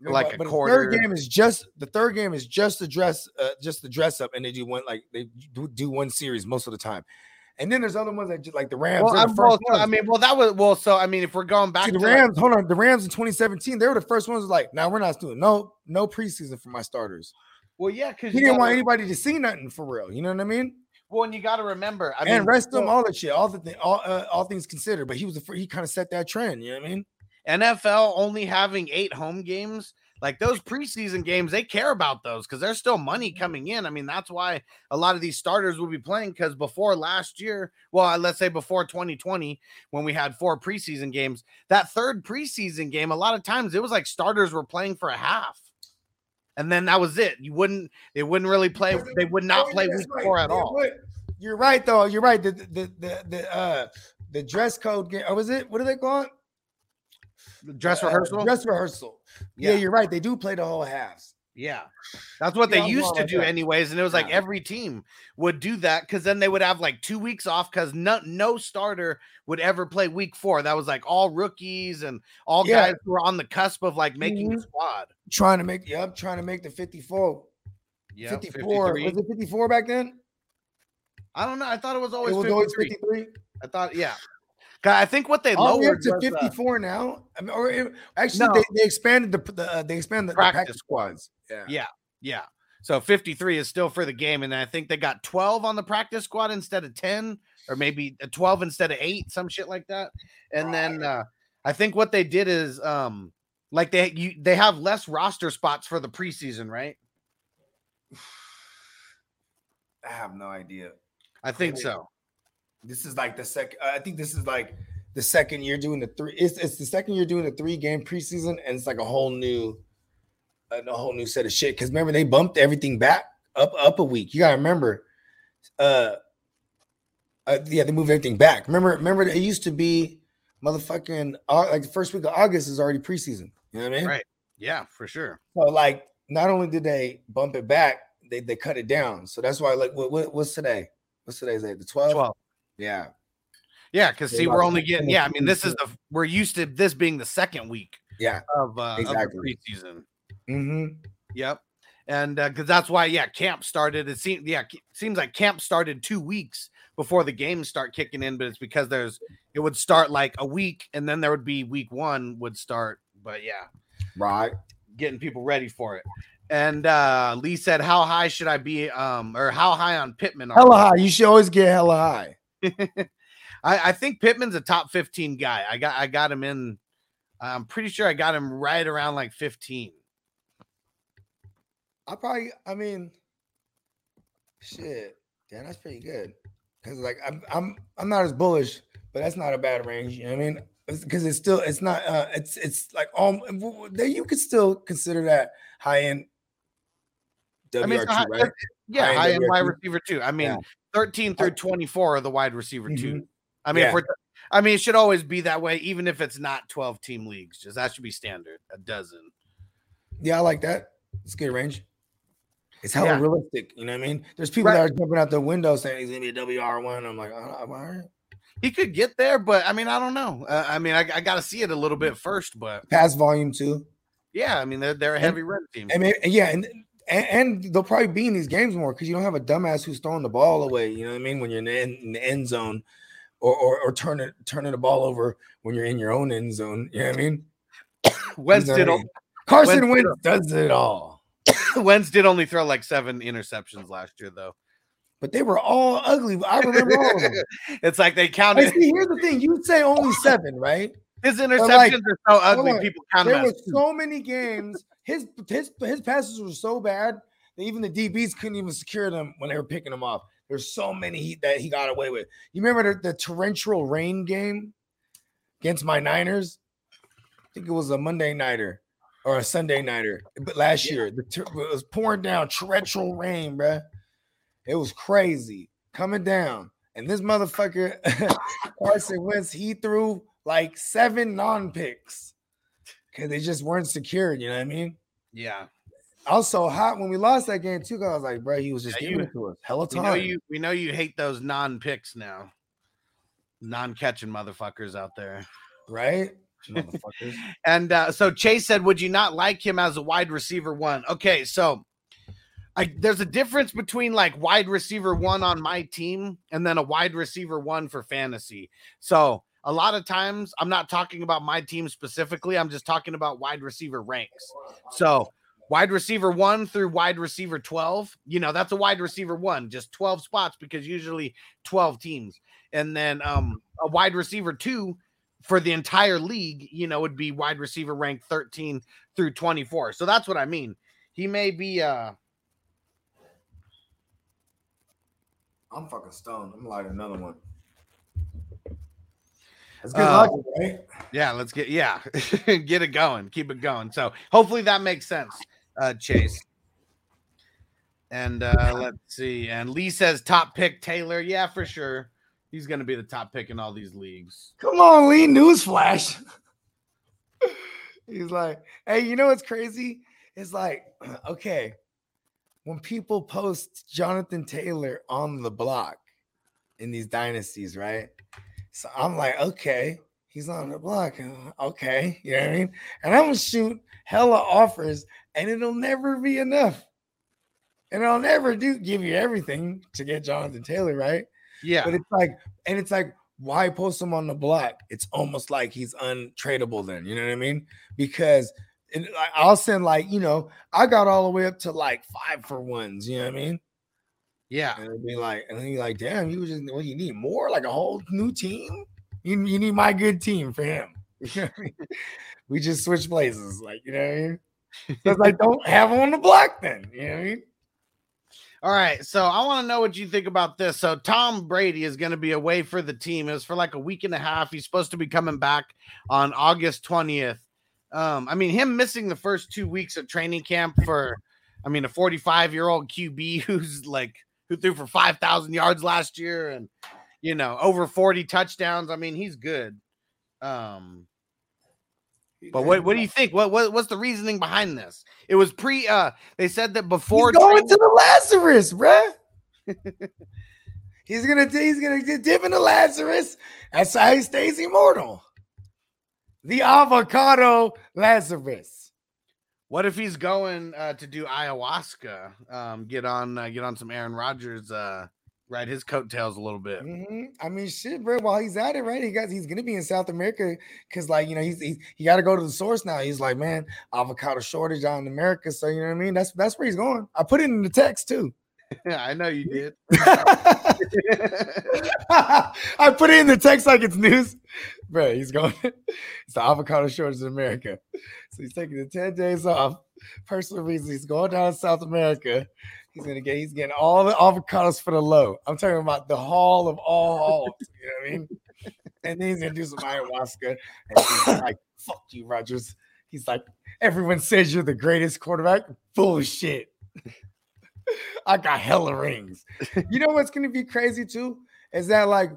Like but, a but quarter. The third game is just the third game is just the dress, uh, just the dress up, and they do one like they do, do one series most of the time. And then there's other ones that just like the Rams. Well, the well, I mean, well, that was well. So I mean, if we're going back See, to the like- Rams, hold on, the Rams in 2017, they were the first ones like, now we're not doing no no preseason for my starters. well, yeah, because He didn't want anybody to see nothing for real. You know what I mean? Well, and you got to remember, I mean, and rest them, well, all that shit, all the thing, all uh, all things considered. But he was the he kind of set that trend. You know what I mean? NFL only having eight home games, like those preseason games, they care about those because there's still money coming in. I mean, that's why a lot of these starters will be playing because before last year, well, let's say before 2020, when we had four preseason games, that third preseason game, a lot of times it was like starters were playing for a half. And then that was it. You wouldn't, they wouldn't really play, they would not Oh, play week four at all. You're right, though. You're right. The the the the uh the dress code game. Or was it? What do they call it? Dress Uh, rehearsal. dress rehearsal. Yeah. Yeah. you're right. They do play the whole halves. Yeah. That's what they used to do anyways. And it was like Yeah. every team would do that because then they would have like two weeks off because no, no starter would ever play week four. That was like all rookies and all guys who were on the cusp of like making a Mhm. squad. Trying to make yep, trying to make the 54. Yeah. 54. 53. Was it 54 back then? I don't know. I thought it was always it was 53. always 53. I thought, yeah. I think what they All the way up lowered to was, uh, 54 now. I mean, or actually, No. they, they expanded the, the uh, they expanded the, Practice practice squads. Yeah. Yeah. Yeah. So 53 is still for the game. And I think they got 12 on the practice squad instead of 10, or maybe a 12 instead of eight, some shit like that. And then uh I think what they did is um like they you they have less roster spots for the preseason, right? I have no idea. I think so. This is like the second. I think this is like the second year doing the three. It's, it's the second year doing the three game preseason, and it's like a whole new, a, whole new set of shit. Because remember, they bumped everything back up up a week. You gotta remember, uh, uh, yeah, they moved everything back. Remember, remember, it used to be motherfucking Au- like the first week of August is already preseason. You know what I mean? Right. Yeah, for sure. So like, not only did they bump it back, they they cut it down. So that's why like, what, what what's today? What's today's date? The 12th? 12. Yeah. Yeah, because see, we're only getting yeah. I mean, this is the we're used to this being the second week Yeah. of uh Exactly. of the preseason. Mm-hmm. Yep. And because that's why, yeah, camp started. It seems, yeah, it seems like camp started two weeks before the games start kicking in, but it's because there's it would start like a week, and then there would be week one would start. But yeah, Right. getting people ready for it. And uh Lee said, "How high should I be? Um, or how high on Pittman? are Hella high. You should always get hella high. I, I think Pittman's a top 15 guy. I got I got him in. I'm pretty sure I got him right around like 15. I probably, I mean, shit. Yeah, that's pretty good. Cause like I'm, I'm, I'm not as bullish, but that's not a bad range. You know what I mean? Because it's still, it's not, uh, it's, it's like um, there you could still consider that high end. WR2, I mean, it's high- right? Yeah, High-end high end wide WR2. receiver too. I mean, Yeah. 13 through 24 are the wide receiver two. Mhm. I mean, if Yeah. I mean, it should always be that way, even if it's not 12 team leagues. Just that should be standard. A dozen. Yeah, I like that. It's good range. It's hella Yeah. realistic. You know what I mean? There's people Right. that are jumping out the window saying he's gonna be a WR one. I'm like, oh, all right. He could get there, but I mean, I don't know. Uh, I mean, I, I got to see it a little bit first, but Pass volume too. yeah, I mean, they're they're a And- heavy run team. And maybe, yeah, and, and and they'll probably be in these games more because you don't have a dumbass who's throwing the ball away. You know what I mean? When you're in the end, in the end zone, or or, or turning turning the ball over when you're in your own end zone. You know what I mean? Wentz did, Carson Wentz Wentz does it all, Wentz did only throw like seven interceptions last year, though. but they were all ugly. I remember all of them. It's like they Hey, counted see, here's the thing: you say only seven, right? his interceptions like, are so ugly. People count There were so many games. His his his passes were so bad that even the DBs couldn't even secure them when they were picking them off. There's so many he, that he got away with. You remember the, the torrential rain game against my Niners? I think it was a Monday nighter or a Sunday nighter, but last year the it was pouring down torrential rain, bruh. It was crazy coming down, and this motherfucker Carson Wentz he threw like seven non-picks because they just weren't secured. You know what I mean? Yeah, I was so hot when we lost that game too. 'cause I was like, bro, he was just Yeah, giving you- it to us. Hella we know time. you. We know you hate those non-picks now. Non-catching motherfuckers out there. right? And uh, so Chase said, "Would you not like him as a wide receiver one?" Okay, so I, there's a difference between like wide receiver one on my team and then a wide receiver one for fantasy. So a lot of times I'm not talking about my team specifically. I'm just talking about wide receiver ranks. So wide receiver one through wide receiver 12, you know, that's a wide receiver one, just 12 spots because usually 12 teams. And then um a wide receiver two for the entire league, you know, would be wide receiver rank 13 through 24. So that's what I mean. He may be uh I'm fucking stoned. I'm lighting another one. That's good Uh, logic, right? yeah, let's get yeah, get it going, keep it going. So hopefully that makes sense, uh Chase. And uh let's see. And Lee says top pick Taylor. Yeah, for sure. He's gonna be the top pick in all these leagues. Come on, Lee. Newsflash. He's like, hey, you know what's crazy? It's like, okay, when people post Jonathan Taylor on the block in these dynasties, right? So I'm like, okay, he's on the block. uh, Okay, you know what I mean? And I'm gonna shoot hella offers, and it'll never be enough. And I'll never do give you everything to get Jonathan Taylor, right? Yeah. But it's like, and it's like, why post him on the block? It's almost like he's untradeable then. You know what I mean? Because and I'll send like, you know, I got all the way up to like five for ones. You know what I mean? Yeah. And it'd be like, and then you're like, damn, you just what you need more, like a whole new team. You, you need my good team for him. You know what I mean? we just switch places, like you know what I mean? It's like, don't have him on the block then. You know what I mean? All right, so I want to know what you think about this. So Tom Brady is going to be away for the team. It was for like a week and a half. He's supposed to be coming back on August 20th. Um, I mean, him missing the first two weeks of training camp for, I mean, a 45 year old QB who's like who threw for 5,000 yards last year and you know over 40 touchdowns. I mean, he's good. Um, but what what do you think? What what what's the reasoning behind this? It was pre. Uh, they said that before He's going to the Lazarus, bruh. he's gonna he's gonna dip into Lazarus. That's how he stays immortal. The avocado Lazarus. What if he's going uh, to do ayahuasca? Um, get on uh, get on some Aaron Rodgers. Uh, ride his coattails a little bit. Mhm. I mean, shit, bro. While he's at it, right? He got he's gonna be in South America because, like, you know, he's, he's he got to go to the source now. He's like, man, avocado shortage out in America. So you know what I mean? That's that's where he's going. I put it in the text too. I know you did. I put it in the text like it's news. Bro, he's going. It's the avocado shortage in America. So he's taking the 10 days off. Personal reasons. He's going down to South America. He's gonna get he's getting all the avocados for the low. I'm talking about the hall of all halls. You know what I mean? And then he's gonna do some ayahuasca. And he's like, fuck you, Rodgers. He's like, everyone says you're the greatest quarterback. Bullshit. I got hella rings. You know what's gonna be crazy too? Is that like,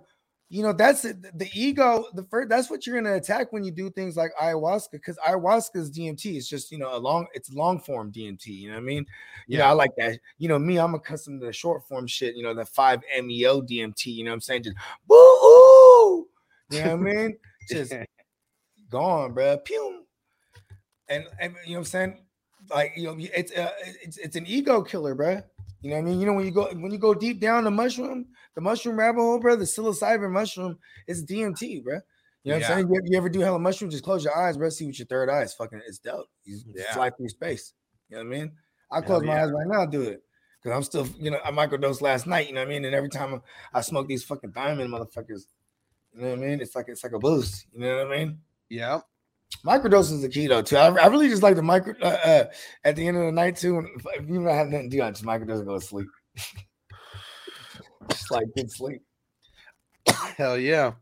you know, that's the ego, the first that's what you're gonna attack when you do things like ayahuasca, because ayahuasca is DMT. It's just you know a long, it's long form DMT. You know what I mean? Yeah, Yeah. I like that. You know, me, I'm accustomed to the short form shit, you know, the 5 MEO DMT, you know what I'm saying? Just boo. You know what I mean? Just gone, bro. Pew. And, and you know what I'm saying? Like you know, it's uh, it's it's an ego killer, bro. You know what I mean? You know when you go when you go deep down the mushroom, the mushroom rabbit hole, bro, the psilocybin mushroom is DMT, bro. You know what Yeah. I'm saying? You, you ever do hella mushroom? Just close your eyes, bro. See what your third eye is. Fucking, it's dope. You Yeah. fly through space. You know what I mean? I close my yeah. eyes right now, do it. Cause I'm still, you know, I microdosed last night. You know what I mean? And every time I smoke these fucking diamond motherfuckers, you know what I mean? It's like it's like a boost. You know what I mean? yeah. Microdose is the key though too. I, I really just like the micro uh, uh, at the end of the night too. When, if you don't have nothing to do, I just microdose and go to sleep. just like good sleep. Hell yeah.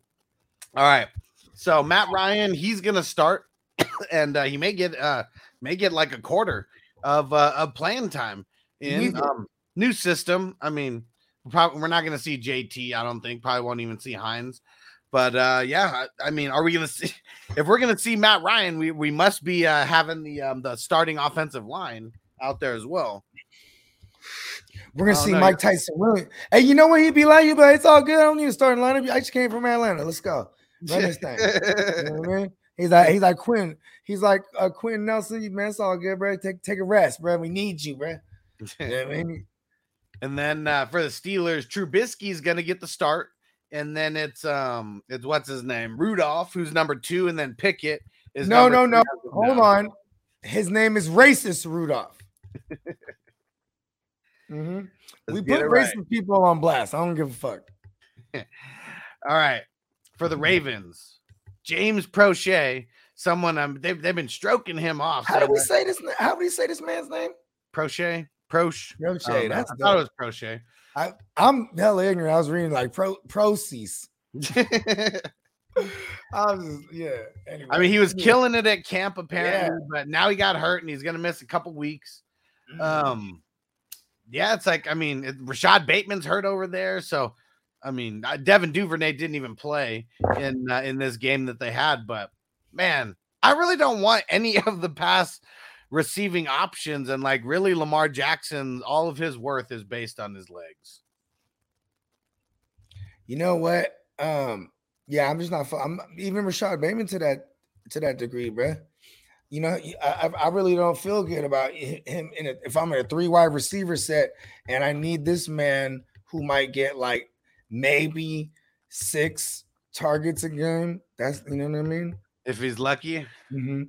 All right. So Matt Ryan, he's gonna start, and uh, he may get uh may get like a quarter of uh of playing time in um, new system. I mean, probably we're not gonna see JT. I don't think. Probably won't even see Hines. But uh yeah, I, I mean, are we gonna see if we're gonna see Matt Ryan? We we must be uh having the um the starting offensive line out there as well. We're gonna I see know. Mike Tyson really. Hey, you know what he'd be like? He'd be like, it's all good. I don't need to start in lineup. I just came from Atlanta. Let's go. Run this thing. You know what I mean? He's like, he's like Quinn. He's like uh, Quenton Nelson. You man, it's all good, bro. Take take a rest, bro. We need you, bro. You know I mean? And then uh, for the Steelers, Trubisky's gonna get the start, and then it's um it's what's his name Rudolph, who's number two, and then Pickett is No, no, no. three as of Hold now. on. His name is racist Rudolph. Mhm. We put right. racist people on blast. I don't give a fuck. All right, for the Ravens, James Proche, someone um they've they've been stroking him off. How do we much. say this? How do we say this man's name? Prochet? Proche? Prochet. know. That's I thought it was Prochet. I, I'm hella ignorant. I was reading like pro proceeds. I was just, yeah. Anyway, I mean, he was killing it at camp apparently, but now he got hurt and he's gonna miss a couple weeks. Mm-hmm. Um, yeah, it's like I mean, Rashod Bateman's hurt over there, so I mean, uh, Devin Duvernay didn't even play in uh, in this game that they had, but man, I really don't want any of the pass receiving options, and like really, Lamar Jackson, all of his worth is based on his legs. You know what? Um, yeah, I'm just not. I'm even Rashod Bateman to that to that degree, bruh. You know, I, I really don't feel good about him. In a, if I'm in a three wide receiver set and I need this man who might get like maybe six targets a game. That's you know what I mean. If he's lucky, Mm-hmm.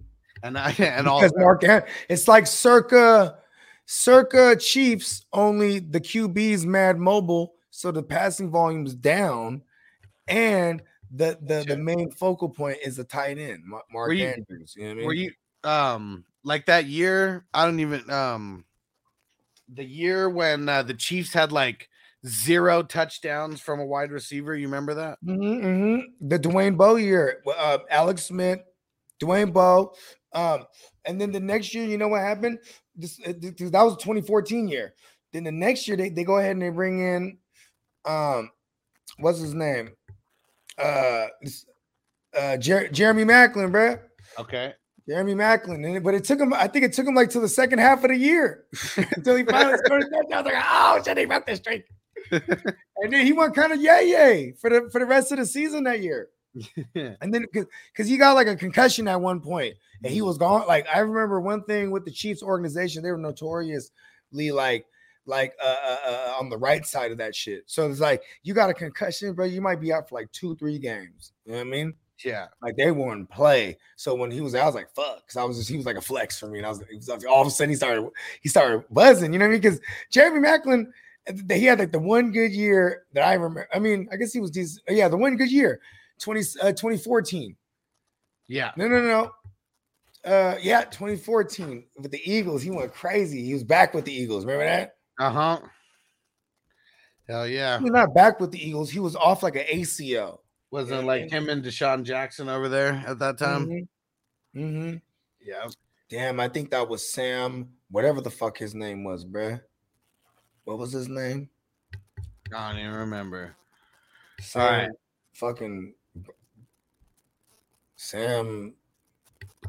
and I and all Because Mark, it's like circa, circa Chiefs. Only the QB's mad mobile, so the passing volume's down, and the the, the main focal point is the tight end, Mark Were you- Andrews. You know what I mean? were you um like that year i don't even um the year when uh, the chiefs had like zero touchdowns from a wide receiver you remember that Mhm, mhm. The Dwayne Bowe year, uh, Alex Smith, Dwayne Bowe, um, and then the next year, you know what happened? This, uh, th- th- that was 2014 year. Then the next year, they, they go ahead and they bring in, um, what's his name? Uh, uh, Jer- Jeremy Maclin, bro. Okay. Jeremy Maclin, and but it took him. I think it took him like to the second half of the year until he finally started. I was like, oh shit, he broke the streak. and then he went kind of yay yay for the for the rest of the season that year. And then because he got like a concussion at one point, and he was gone. Like I remember one thing with the Chiefs organization, they were notoriously like like uh, uh, uh, on the right side of that shit. So it's like you got a concussion, bro. You might be out for like two, three games. You know what I mean? Yeah. Like they wouldn't play. So when he was I was like, fuck. Cause I was just, he was like a flex for me. And I was, was like, all of a sudden he started, he started buzzing, you know what I mean? Because Jeremy Maclin, he had like the one good year that I remember. I mean, I guess he was these, yeah, the one good year, 20, uh, 2014. Yeah. No, no, no, no. Uh, yeah, 2014 with the Eagles. He went crazy. He was back with the Eagles. Remember that? Uh huh. Hell yeah. He was not back with the Eagles. He was off like an ACL. Wasn't it Yeah, like man. him and DeSean Jackson over there at that time? Mhm. Mhm. Yeah. Damn, I think that was Sam, whatever the fuck his name was, bruh. What was his name? I don't even remember. Sam, All right. Fucking Sam.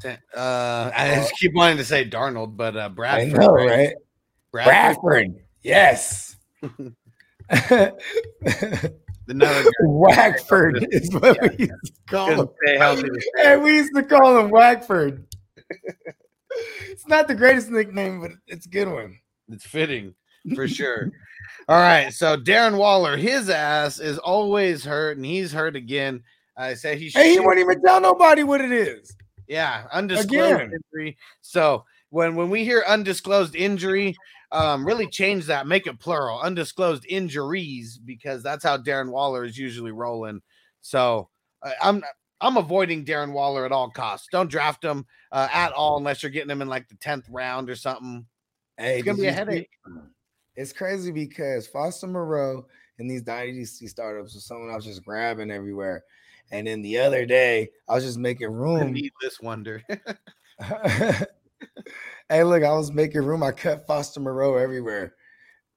Uh, I just keep wanting to say Darnold, but uh, I Bradford. know, right? Bradford. Bradford. Yes. Another guy Wackford is what we used to call him. stay healthy. And we used to call him Wackford. it's not the greatest nickname, but it's a good one. It's fitting for sure. All right. So Darren Waller, his ass is always hurt, and he's hurt again. I say he Hey, he won't even tell nobody what it is. Yeah, undisclosed Again. injury. So when when we hear undisclosed injury, um, really change that, make it plural, undisclosed injuries, because that's how Darren Waller is usually rolling. So I I'm I'm avoiding Darren Waller at all costs. Don't draft him uh, at all unless you're getting him in like the tenth round or something. Hey, It's gonna be a headache. It's crazy because Foster Moreau and these dynasty startups was someone I was just grabbing everywhere. And then the other day, I was just making room. needless wonder. hey, look, I was making room. I cut Foster Moreau everywhere.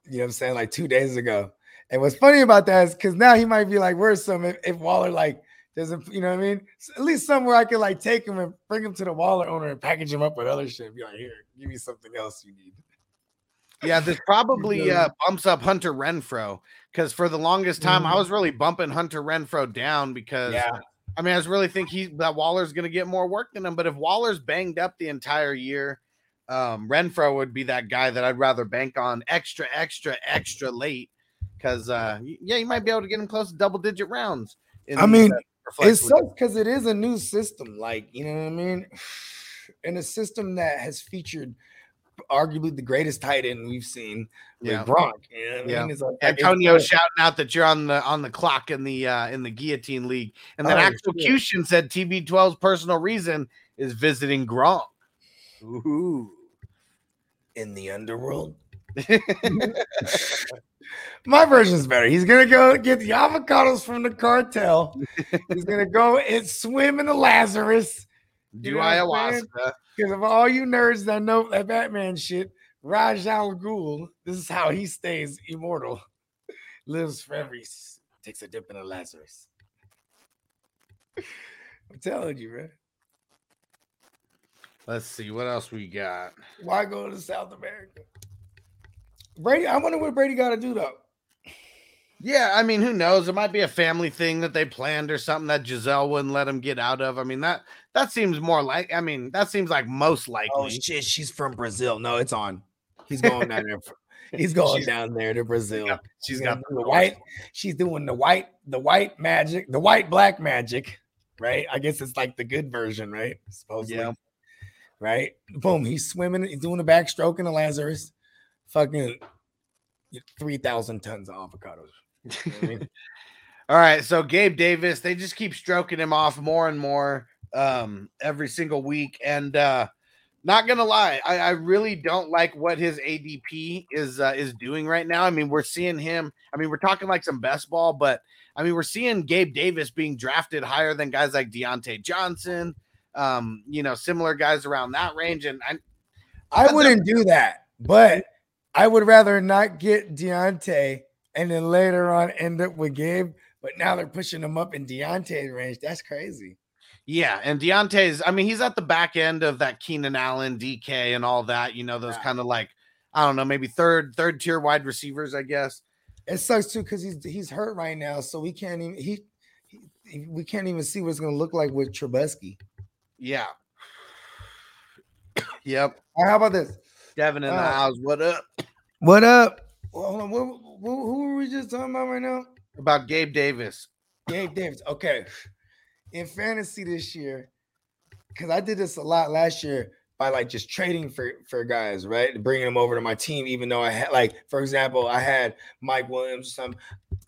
You know what I'm saying? Like two days ago. And what's funny about that is because now he might be like, where's some if, if Waller like doesn't, you know what I mean? S- At least somewhere I could like take him and bring him to the Waller owner and package him up with other shit. Be like, here, give me something else you need. Yeah, this probably uh, bumps up Hunter Renfrow because for the longest time I Mhm. was really bumping Hunter Renfrow down because Yeah. I mean I was really think he that Waller's going to get more work than him. But if Waller's banged up the entire year, um, Renfrow would be that guy that I'd rather bank on extra, extra, extra late because uh, yeah, you might be able to get him close to double digit rounds. in I mean, uh, It sucks because it is a new system, like you know what I mean, and a system that has featured arguably the greatest tight end we've seen with Yeah. Gronk. You know I Yeah. mean? Like- Antonio like- shouting out that you're on the on the clock in the uh in the guillotine league, and then Oh, execution said TB12's personal reason is visiting Gronk. Ooh. In the underworld. My version's better. He's gonna go get the avocados from the cartel. He's gonna go and swim in the Lazarus. Do You know what I'm saying? ayahuasca. Because of all you nerds that know that Batman shit, Ra's al Ghul, this is how he stays immortal. Lives forever. He takes a dip in the Lazarus. I'm telling you, man. Let's see what else we got. Why go to South America? Brady, I wonder what Brady got to do though. Yeah, I mean, who knows? It might be a family thing that they planned or something that Gisele wouldn't let him get out of. I mean, that that seems more like. I mean, that seems like most oh, likely. Oh shit, she's from Brazil. No, it's on. He's going down there. He's going She's- down there to Brazil. got- she's She's got got the the white. She's doing the white, the white magic, the white black magic, right? I guess it's like the good version, right? Supposedly, Yeah. Right? Boom, he's swimming. He's doing the backstroke in the Lazarus. Fucking three thousand tons of avocados. You know I mean? All right, so Gabe Davis, they just keep stroking him off more and more um every single week. And uh not gonna lie, I, I really don't like what his ADP is uh, is doing right now. I mean, we're seeing him. I mean, we're talking like some best ball, but I mean, we're seeing Gabe Davis being drafted higher than guys like Diontae Johnson, um, you know, similar guys around that range. And I, I wouldn't do that, but I would rather not get Diontae and then later on end up with Gabe. But now they're pushing him up in Diontae's range. That's crazy. Yeah, and Diontae's, I mean, he's at the back end of that Keenan Allen, DK, and all that. You know, those Yeah. kind of like, I don't know, maybe third, third tier wide receivers, I guess. It sucks too because he's he's hurt right now, so we can't even he, he we can't even see what it's gonna look like with Trubisky. Yeah. Yep. All right, how about this? Devin in the Uh, house. What up? What up? Well, hold on. What, who, who were we just talking about right now? About Gabe Davis. Gabe Davis. Okay. In fantasy this year, because I did this a lot last year by like just trading for for guys, right? Bringing them over to my team, even though I had like, for example, I had Mike Williams. Some,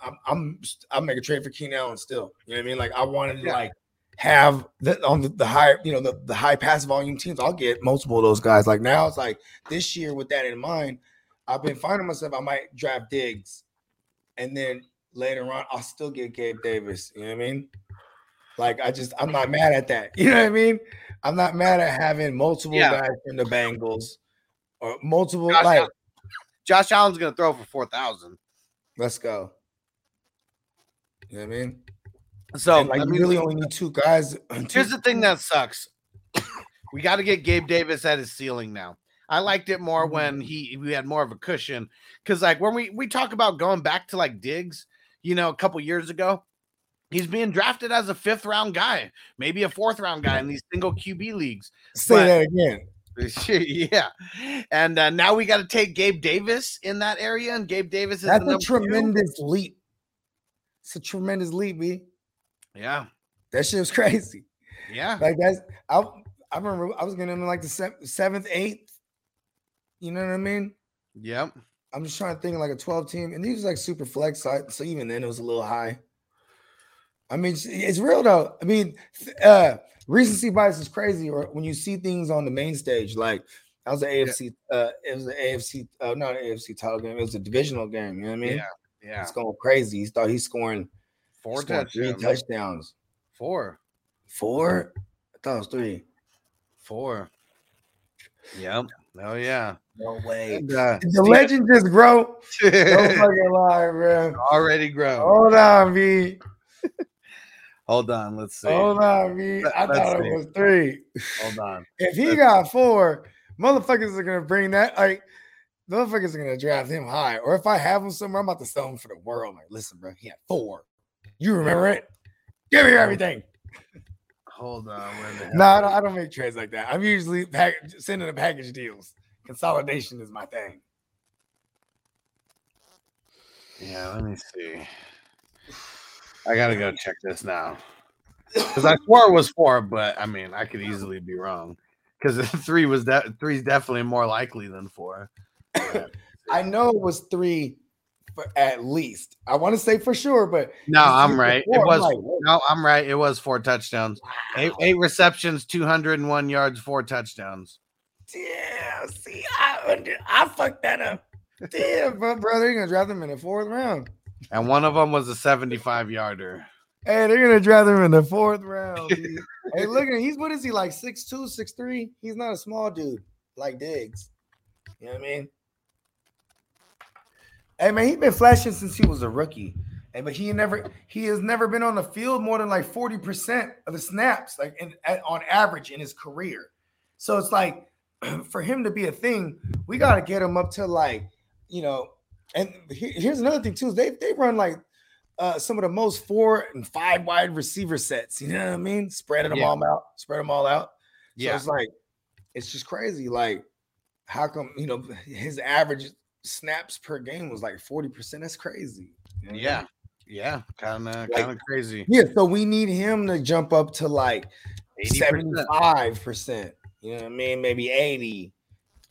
I'm I'm I'm making a trade for Keenan Allen still. You know what I mean? Like I wanted to Yeah. like have the on the, the high, you know, the, the high pass volume teams. I'll get multiple of those guys. Like now, it's like this year with that in mind, I've been finding myself. I might draft Diggs, and then later on, I'll still get Gabe Davis. You know what I mean? Like I just, I'm not mad at that. You know what I mean? I'm not mad at having multiple Yeah. guys in the Bengals or multiple. Josh like, Allen. Josh Allen's gonna throw for four thousand. let's go. You know what I mean? So And, like, I you really only need two guys. here's the thing that sucks. we got to get Gabe Davis at his ceiling now. I liked it more when he we had more of a cushion because like when we we talk about going back to like Diggs, you know, a couple years ago, he's being drafted as a fifth round guy, maybe a fourth round guy in these single QB leagues. Say but- that again. yeah, and uh, now we got to take Gabe Davis in that area, and Gabe Davis is That's a number two. tremendous leap. It's a tremendous leap, B. Yeah, That shit was crazy. yeah, Like that's I I remember I was getting him in like the se- seventh, eighth. You know what I mean? yep. I'm just trying to think of like a 12 team, and he was like super flex side, so even then it was a little high. I mean, it's, it's real though. I mean, uh recency bias is crazy, or when you see things on the main stage, like that was an AFC, uh, it was the AFC, uh, not an AFC title game, it was a divisional game. You know what I mean? Yeah, yeah. It's going crazy. He thought he's scoring Four scoring three touchdowns. touchdowns. Four. Four? I thought it was three. Four. Yep. Oh yeah. No way. And, uh, The legend just grow. Don't fucking lie, bro. already grown. Hold on, B. Hold on. Let's see. Hold on, B. I Let's thought see. it was three. Hold on. If he got four, motherfuckers are gonna bring that. Like, motherfuckers are gonna draft him high. Or if I have him somewhere, I'm about to sell him for the world. Like, listen, bro, he had four. You remember it? Give me everything. Hold on. Where the hell- No, I don't, I don't make trades like that. I'm usually pack, sending the package deals. Consolidation is my thing. Yeah. Let me see. I gotta go check this now because I swore it was four, but I mean I could easily be wrong because three was that three is definitely more likely than four. I know it was three for at least. I want to say for sure, but No, I'm right. four, It I'm was like, no, I'm right. It was four touchdowns, eight, eight receptions, 201 yards, four touchdowns. Damn, see, I under- I fucked that up. Damn, bro, bro, they're gonna draft him in the fourth round. And one of them was a 75 yarder. Hey, they're gonna draft him in the fourth round. hey, look at him, he's what is he like? Six two, six three? He's not a small dude like Diggs. You know what I mean? Hey man, he's been flashing since he was a rookie. Hey, but he never he has never been on the field more than like 40% of the snaps, like in, at, on average in his career. So it's like for him to be a thing, we got to get him up to like, you know, and he- here's another thing too, they they run like uh, some of the most four and five wide receiver sets. You know what I mean? Spreading them Yeah. all out, spread them all out. So Yeah. it's like it's just crazy. Like, how come you know his average snaps per game was like 40%? That's crazy. You know what I mean? Yeah. Yeah. Kind of kind of crazy. Yeah. So we need him to jump up to like 80%. 75%. You know what I mean? Maybe 80. You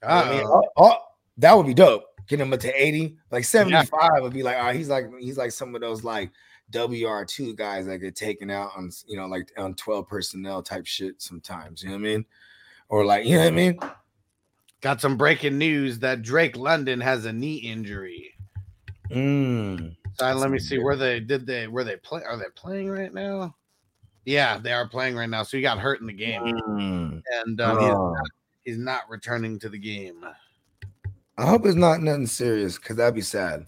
know I mean? Oh, oh, that would be dope. Get him up to 80. Like 75 would be like, all right, he's like, he's like some of those like WR2 guys that get taken out on, you know, like on 12 personnel type shit sometimes. You know what I mean? Or like, you know what I mean? Got some breaking news that Drake London has a knee injury. Mm. So let me see where they did they where they play are they playing right now? Yeah, they are playing right now. So he got hurt in the game, Mm. and um, he's, Oh. not, he's not returning to the game. I hope it's not nothing serious because that'd be sad.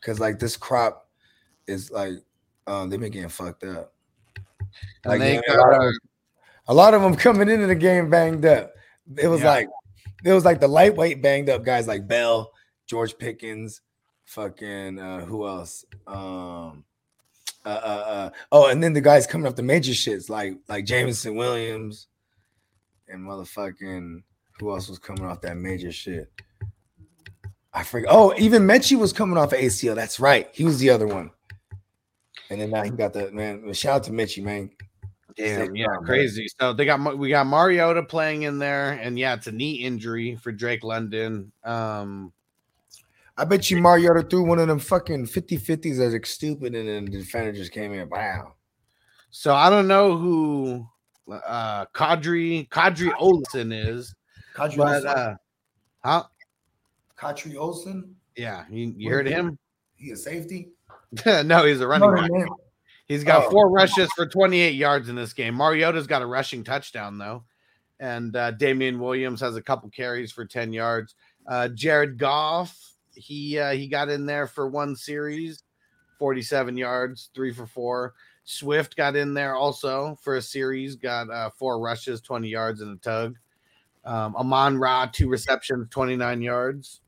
Because like this crop is like, um, they've been getting fucked up. And Like, got a lot uh, A lot of them coming into the game banged up. It was Yeah. like it was like the lightweight banged up guys like Bell, George Pickens, fucking uh who else? Um uh, uh, uh oh, and then the guys coming off the major shits like like Jameson Williams and motherfucking who else was coming off that major shit? I forget. Oh, even Metchie was coming off of ACL. That's right. He was the other one. And then now he got the man. Shout out to Metchie, man. Damn, yeah, job, man. crazy. So they got we got Mariota playing in there, and yeah, it's a knee injury for Drake London. Um, I bet you Mariota threw one of them fucking 50 50s as like stupid, and then the defender just came in. Wow. so I don't know who uh Qadree Qadree Ollison is, Qadree but Ollison. uh, huh? Qadree Ollison. Yeah, you, you heard him? He a safety. no, he's a running back. He's got Oh. four rushes for 28 yards in this game. Mariota's got a rushing touchdown though, and uh, Damien Williams has a couple carries for 10 yards. Uh, Jared Goff, he uh, he got in there for one series, 47 yards, three for four. Swift got in there also for a series, got uh, four rushes, 20 yards, and a tug. Um, Amon Ra, two receptions, 29 yards.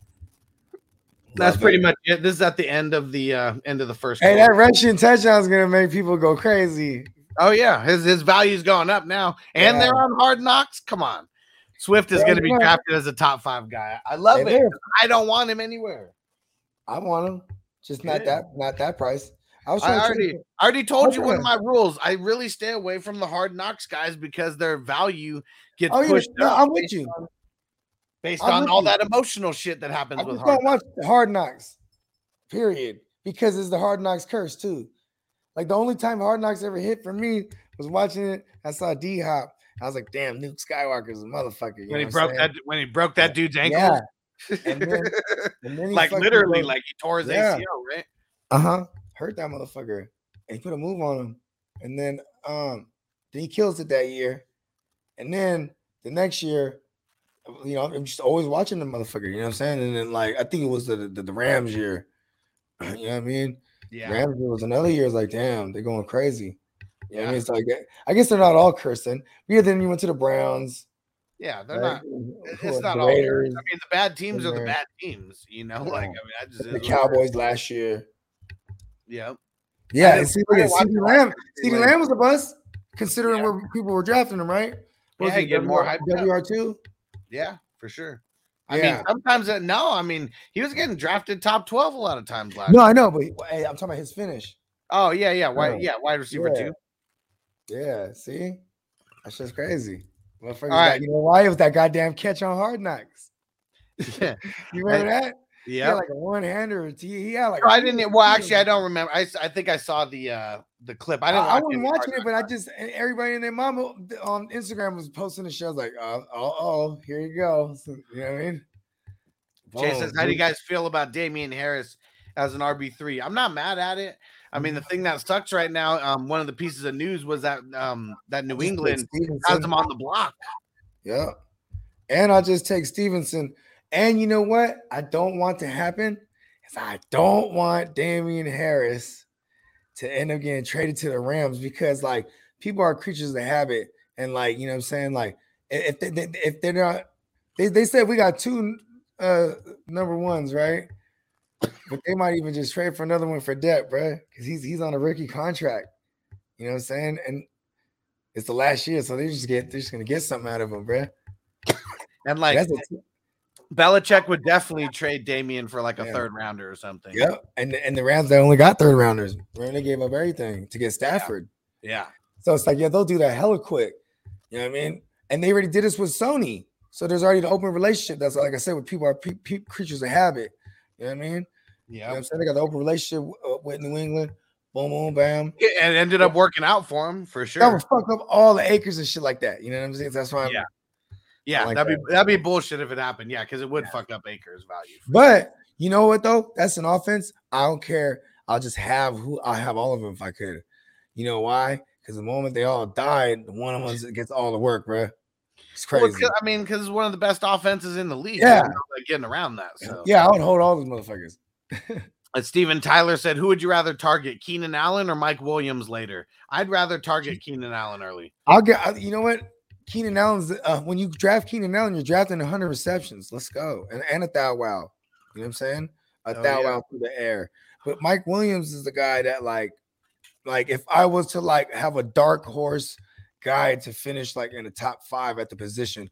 That's Love pretty it. much it. This is at the end of the uh, end of the first. Hey, quarter. that rushing touchdown is gonna make people go crazy. Oh yeah, his his value's going up now, and Yeah. they're on hard knocks. Come on, Swift is Yeah, going to be yeah. drafted as a top five guy. I love Hey, it. I don't want him anywhere. I want him, just not Yeah. that, not that price. I was I trying to already, I already told you one of my rules. I really stay away from the hard knocks guys because their value gets Oh yeah, pushed no, up I'm with you. on- based I'm on all you. that emotional shit that happens I with just hard. don't watch Hard Knocks, period, because it's the Hard Knocks curse too. Like the only time Hard Knocks ever hit for me was watching it. I saw D Hop. I was like, "Damn, Luke Skywalker's a motherfucker." When he know what I'm broke that when he broke that dude's ankle Yeah, and then, and then like literally, goes- like he tore his Yeah. ACL, right? uh huh, hurt that motherfucker, and he put a move on him, and then um, then he kills it that year, and then the next year, you know, I'm just always watching the motherfucker. You know what I'm saying? And then like I think it was the the, the Rams year. You know what I mean? Yeah, Rams it was another year. It's like, damn, they're going crazy. You know I Yeah. mean? It's like I guess they're not all cursing. Yeah, then you went to the Browns. yeah, they're right? not. It's not all. I mean, the bad teams are the bad teams. You know, like I mean, I just the Cowboys last year. Yeah, Yeah, and see, look at CeeDee the Lamb. CeeDee. Lamb was a bust, considering Yeah. where people were drafting him, right? Yeah, he getting more hyped up. WR two. Yeah, for sure. I Yeah. mean, sometimes it, no. I mean, he was getting drafted top twelve a lot of times last. No, I know, but hey, I'm talking about his finish. Oh yeah, yeah, wide, Yeah. yeah, wide receiver Yeah. too. Yeah, see, that's just crazy. Motherfuckers All got- you know why? It was that goddamn catch on Hard Knocks. Yeah, You remember that? He yeah. had like a one hander. He, he had like. No, a I didn't. Well, actually, I don't remember. I, I think I saw the uh the clip. I I, didn't. I watch wasn't watching it, but I just everybody and their mama on Instagram was posting the show. I was like, oh, oh, oh, here you go. So, you know what I mean? Jay says, "How do you guys feel about Damien Harris as an RB three? I'm not mad at it. I mean, the Mm-hmm. thing that sucks right now, um, one of the pieces of news was that um that New England has him on the block. Yeah. And I'll just take Stevenson. And you know what? I don't want to happen is I don't want Damien Harris to end up getting traded to the Rams because like people are creatures of habit. And like, you know what I'm saying? Like if they, they- if they're not they, they said we got two uh number ones, right? But they might even just trade for another one for Depp, bro. Because he's he's on a rookie contract. You know what I'm saying? And it's the last year, so they just get they're just gonna get something out of him, bro. And like That's a, Belichick would definitely trade Damien for like a Yeah. third rounder or something. Yep. And and the Rams they only got third rounders. Right? They gave up everything to get Stafford. Yeah. So it's like, yeah, they'll do that hella quick. You know what I mean? And they already did this with Sony. So there's already an open relationship. That's like I said, with people are pe- pe- creatures of habit. You know what I mean? You know what Yeah. I'm saying? They got the open relationship uh, with New England. Boom, boom, bam. And it ended up working out for him for sure. That would fuck up all the Akers and shit like that. You know what I'm saying? That's why I'm Yeah. Yeah, like that'd that. be that'd be bullshit if it happened. Yeah, because it would fuck up Akers' value. But you know what though? That's an offense. I don't care. I'll just have who I'll have all of them if I could. You know why? Because the moment they all died, the one of them gets all the work, bro. It's Well, crazy. 'cause- I mean, because it's one of the best offenses in the league. Yeah. you know, like getting around that. So yeah, I would hold all those motherfuckers. Uh, Steven Tyler said, "Who would you rather target, Keenan Allen or Mike Williams later?" I'd rather target Keenan Allen early. I'll get. You know what? Keenan Allen's. Uh, when you draft Keenan Allen, you're drafting 100 receptions. Let's go, and and a thou wow. You know what I'm saying? A Oh, thou yeah. wow through the air. But Mike Williams is the guy that like, like if I was to like have a dark horse guy to finish like in the top five at the position,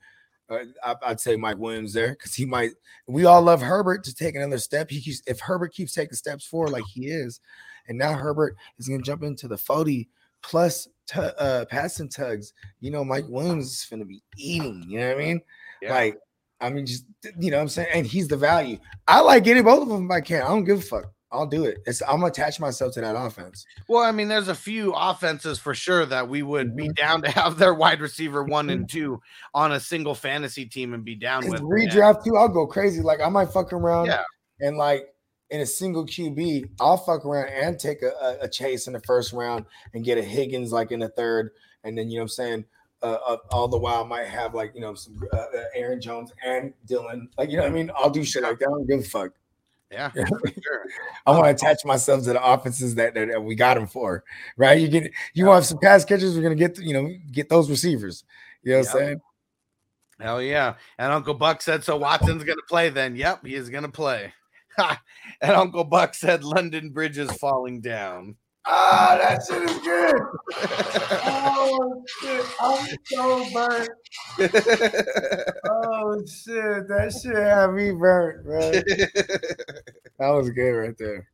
uh, I, I'd say Mike Williams there because he might. We all love Herbert to take another step. He keeps if Herbert keeps taking steps forward like he is, and now Herbert is going to jump into the 40 plus tu- uh, passing tugs. You know, Mike Williams is going to be eating. You know what I mean? Yeah. Like, I mean, just you know what I'm saying, and he's the value. I like getting both of them if I can. I don't give a fuck. I'll do it. It's I'm gonna attach myself to that offense. Well, I mean, there's a few offenses for sure that we would be Mhm. down to have their wide receiver one and two on a single fantasy team and be down with. Yeah. redraft too, I'll go crazy. Like I might fuck around Yeah. and like in a single QB, I'll fuck around and take a, a, chase in the first round and get a Higgins like in the third, and then you know what I'm saying. Uh, uh, all the while, might have like you know some uh, uh, Aaron Jones and Dillon, like you know what I mean. I'll do shit like that. I don't give a fuck. Yeah, sure. I want to attach myself to the offenses that, that, that we got them for, right? You get you want some pass catchers, we're gonna get you know get those receivers. You know what I'm saying? Hell yeah. And Uncle Buck said, so Watson's going to play then. Yep, he is going to play. Ha. and Uncle Buck said, London Bridge is falling down. Ah, that shit is good. oh shit, I'm so burnt. Oh shit, that shit had me burnt, bro. That was good right there.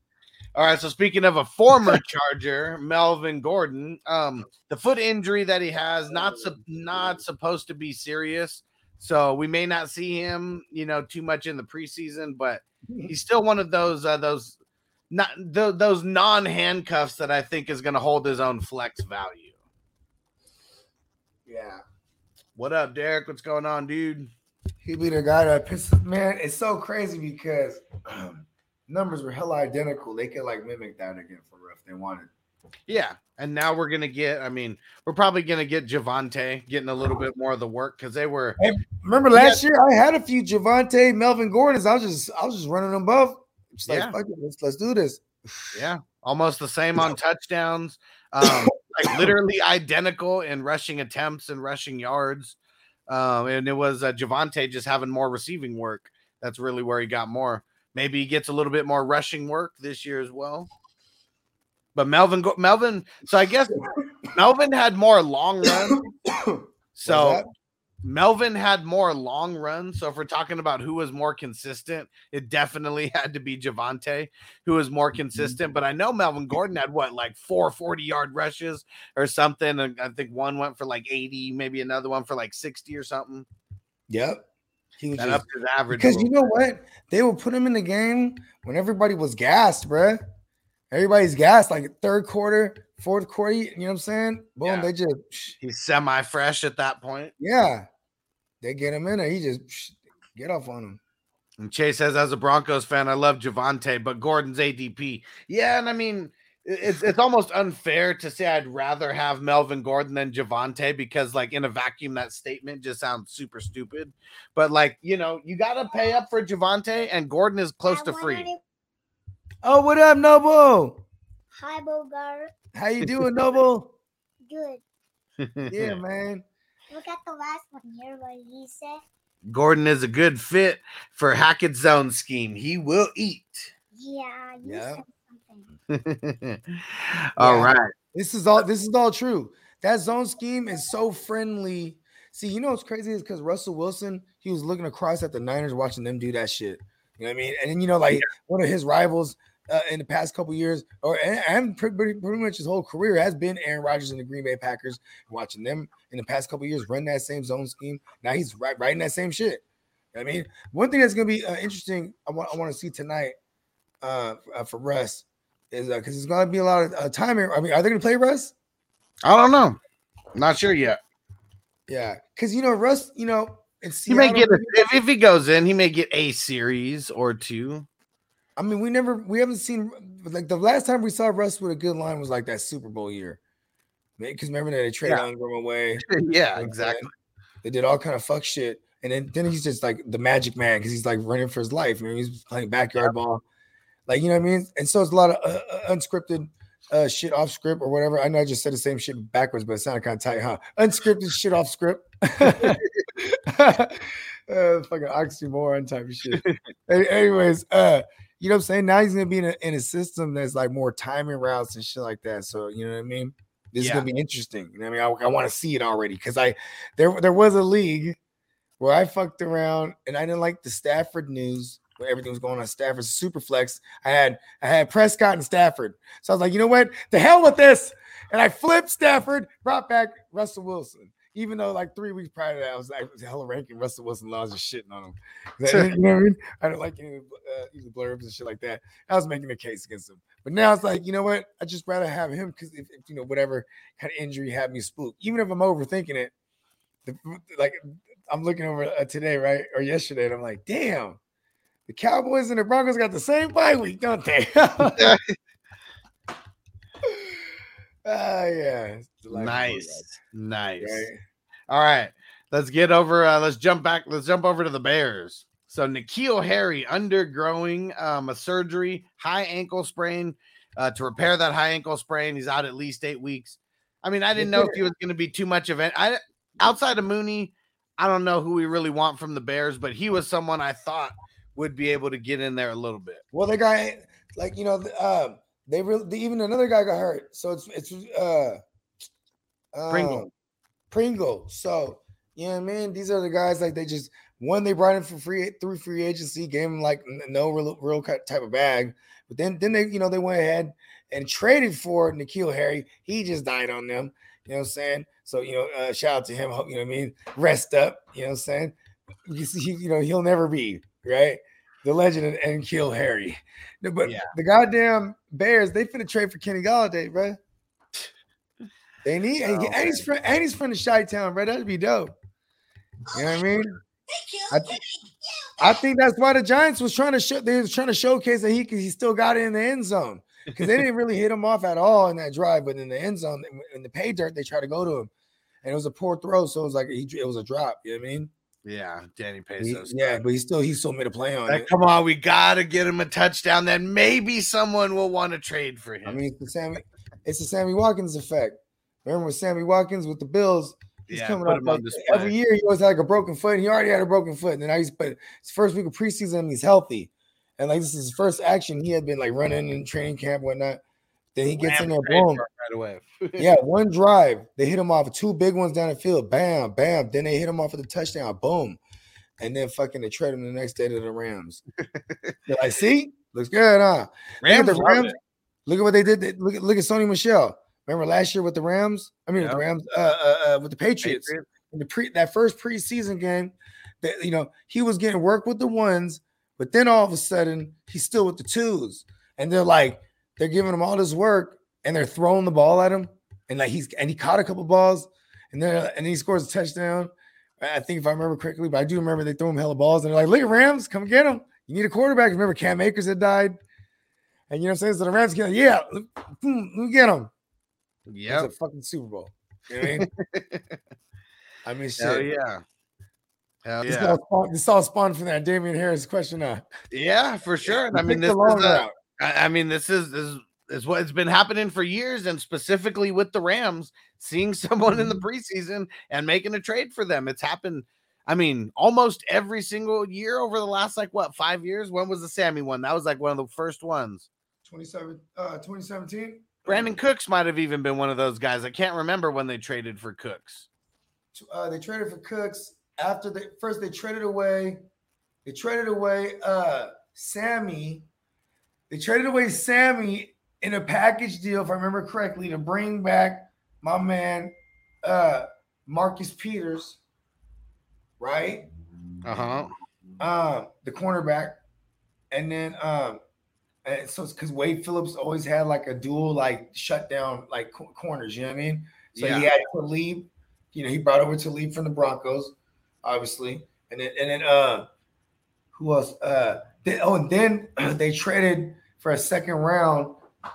All right. So speaking of a former Charger, Melvin Gordon, um, the foot injury that he has not sup- not supposed to be serious, so we may not see him, you know, too much in the preseason. But he's still one of those uh, those not th- those non handcuffs that I think is going to hold his own flex value. Yeah. What up, Derek? What's going on, dude? He be the guy that pisses man. It's so crazy because numbers were hella identical. They could like mimic that again for real if they wanted. Yeah. And now we're gonna get, I mean, we're probably gonna get Javonte getting a little bit more of the work because they were Remember last year I had a few Javonte, Melvin Gordons. I was just I was just running them both. Just Yeah. it, let's let's do this. Yeah, almost the same on touchdowns. Um, like literally identical in rushing attempts and rushing yards. Um, and it was uh, Javonte just having more receiving work. That's really where he got more. Maybe he gets a little bit more rushing work this year as well. But Melvin, Melvin. So I guess Melvin had more long runs. So? Melvin had more long runs. So if we're talking about who was more consistent, it definitely had to be Javonte who was more Mm-hmm. consistent. But I know Melvin Gordon had what, like four 40 yard rushes or something. And I think one went for like 80, maybe another one for like 60 or something. Yep. He was just, up his average. because you know what? They would put him in the game when everybody was gassed, bruh. Everybody's gassed, like third quarter, fourth quarter. You know what I'm saying? Boom, Yeah. they just He's semi fresh at that point. yeah. They get him in there. He just get off on him. And Chase says, as a Broncos fan, I love Javonte, but Gordon's ADP. Yeah, and I mean, it's it's almost unfair to say I'd rather have Melvin Gordon than Javonte because, like, in a vacuum, that statement just sounds super stupid. But like, you know, you gotta pay up for Javonte, and Gordon is close to free. Oh, what up, Noble? Hi, Bogard. How you doing, Noble? Good. yeah, man. Look at the last one here. What he said. Gordon is a good fit for Hackett's zone scheme. He will eat. Yeah, you Yeah. said something. All Yeah. right. This is all this is all true. That zone scheme is so friendly. See, you know what's crazy is because Russell Wilson, he was looking across at the Niners, watching them do that shit. You know what I mean? And then you know, like one of his rivals uh, in the past couple years, or and, and pretty, pretty much his whole career has been Aaron Rodgers and the Green Bay Packers. Watching them in the past couple years run that same zone scheme. Now he's right writing that same shit. You know I mean, one thing that's gonna be uh, interesting, I want I want to see tonight uh, uh, for Russ is because there's gonna be a lot of uh, time here. I mean, are they gonna play Russ? I don't know. Not sure yet. Yeah, because you know Russ, you know, He may get a, if, if he goes in, he may get a series or two. I mean, we never, we haven't seen like the last time we saw Russ with a good line was like that Super Bowl year. Because remember that they traded Yeah. Ingram away. yeah, exactly. They did all kind of fuck shit, and then then he's just like the magic man because he's like running for his life. I mean, he's playing backyard ball. Like you know what I mean? And so it's a lot of uh, uh, unscripted uh, shit off script or whatever. I know I just said the same shit backwards, but it sounded kind of tight, huh? Unscripted shit off script. uh, fucking oxymoron type of shit. Anyways, uh, you know what I'm saying? Now he's gonna be in a, in a system that's like more timing routes and shit like that. So you know what I mean? This is gonna be interesting. You know what I mean? I, I want to see it already because I there there was a league where I fucked around and I didn't like the Stafford news where everything was going on Stafford Superflex. I had I had Prescott and Stafford. So I was like, you know what? The hell with this. And I flipped Stafford, brought back Russell Wilson. Even though like three weeks prior to that, I was like hella ranking Russell Wilson laws just shitting on him. you know what I mean? I don't like any uh, any blurbs and shit like that. I was making a case against him. But now it's like, you know what? I just rather have him because if, if, you know whatever kind of injury had me spooked, even if I'm overthinking it, the, like I'm looking over uh, today, right, or yesterday, and I'm like, damn, the Cowboys and the Broncos got the same bye week, don't they? Ah, yeah. it's the life of Nice, nice. right? All right, let's get over. Uh, let's jump back. Let's jump over to the Bears. So N'Keal Harry undergoing um, a surgery, high ankle sprain. Uh, to repair that high ankle sprain, he's out at least eight weeks. I mean, I didn't know if he was going to be too much of it. I outside of Mooney, I don't know who we really want from the Bears, but he was someone I thought would be able to get in there a little bit. Well, the guy, like you know, um, they really even another guy got hurt, so it's it's uh, Pringle. um, Pringle. So you know what I mean? These are the guys like they just one they brought in for free through free agency, gave him like no real, real type of bag, but then then they you know they went ahead and traded for N'Keal Harry. He just died on them. You know what I'm saying? So you know, uh, shout out to him. Hope you know what I mean. Rest up. You know what I'm saying? You see, you know he'll never be right. The legend and, and kill Harry. No, but Yeah. the goddamn Bears, they finna trade for Kenny Golladay, bro. They need and, Oh, and he's from and he's from the Chi Town, bro. That'd be dope. You know what I mean? I, th- I think that's why the Giants was trying to show they was trying to showcase that he he still got it in the end zone because they didn't really hit him off at all in that drive, but in the end zone in the pay dirt they tried to go to him, and it was a poor throw, so it was like he, it was a drop. You know what I mean? Yeah, Danny He- yeah, but he still he still made a play on Like, it. come on, we gotta get him a touchdown. Then maybe someone will want to trade for him. I mean, it's the Sammy, it's the Sammy Watkins effect. Remember Sammy Watkins with the Bills? He's Yeah, coming up like, every year. He always had like a broken foot. He already had a broken foot, and then I used but his first week of preseason, he's healthy, and like this is his first action. He had been like running in training camp, whatnot. Then he gets in there, boom. right away. Yeah, one drive. They hit him off two big ones down the field. Bam, bam. Then they hit him off at the touchdown. Boom. And then fucking they trade him the next day to the Rams. They're like, see, looks good, huh? Rams, the Rams- Look at what they did. They- Look at look at Sony Michel. Remember last year with the Rams? I mean, with the Rams, uh, uh, uh, with the Patriots. Patriots. In the pre that first preseason game, that you know he was getting work with the ones, but then all of a sudden he's still with the twos, and they're like they're giving him all this work, and they're throwing the ball at him, and like he's and he caught a couple balls, and then and he scores a touchdown. I think if I remember correctly, but I do remember they threw him hella balls, and they're like, "Look at Rams, come get him. You need a quarterback." Remember Cam Akers had died, and you know what I'm saying? So the Rams get, yeah, hmm, let me get him. Yeah. It's a fucking Super Bowl. You know I mean? I mean, shit. Hell yeah. Hell This, yeah. all spawned, this all spawned from that Damien Harris question. Uh, Yeah, for sure. I mean, this is a. I I mean, this is this is, is what it's been happening for years, and specifically with the Rams, seeing someone in the Mm-hmm. preseason and making a trade for them. It's happened. I mean, almost every single year over the last like what five years. When was the Sammy one? That was like one of the first ones. 27, uh, 2017. Brandin Cooks might have even been one of those guys. I can't remember when they traded for Cooks. Uh, they traded for Cooks after they first they traded away. They traded away uh, Sammy. They traded away Sammy in a package deal, if I remember correctly, to bring back my man uh, Marcus Peters, right? Uh huh. um, the cornerback, and then um, and so it's because Wade Phillips always had like a dual like shutdown like co- corners. You know what I mean? So Yeah. he had Talib. You know, he brought over Talib from the Broncos, obviously, and then and then uh, who else? Uh, then, oh, and then they traded for a second round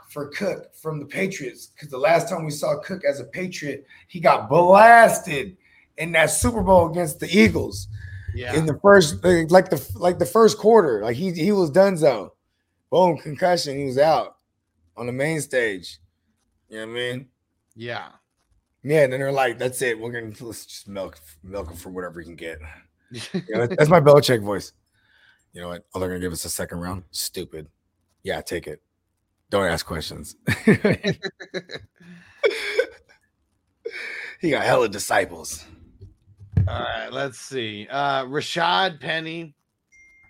for Cook from the Patriots because the last time we saw Cook as a Patriot, he got blasted in that Super Bowl against the Eagles Yeah. in the first like the like the first quarter. Like he he was done zone. Boom, concussion. He was out on the main stage. You know what I mean? Yeah. Yeah, and then they're like, "That's it. We're gonna let's just milk milk him for whatever we can get." That's my Belichick voice. You know what? Oh, they're gonna give us a second round. Stupid. Yeah, take it. Don't ask questions. he got hella disciples. All right, let's see. Uh Rashaad Penny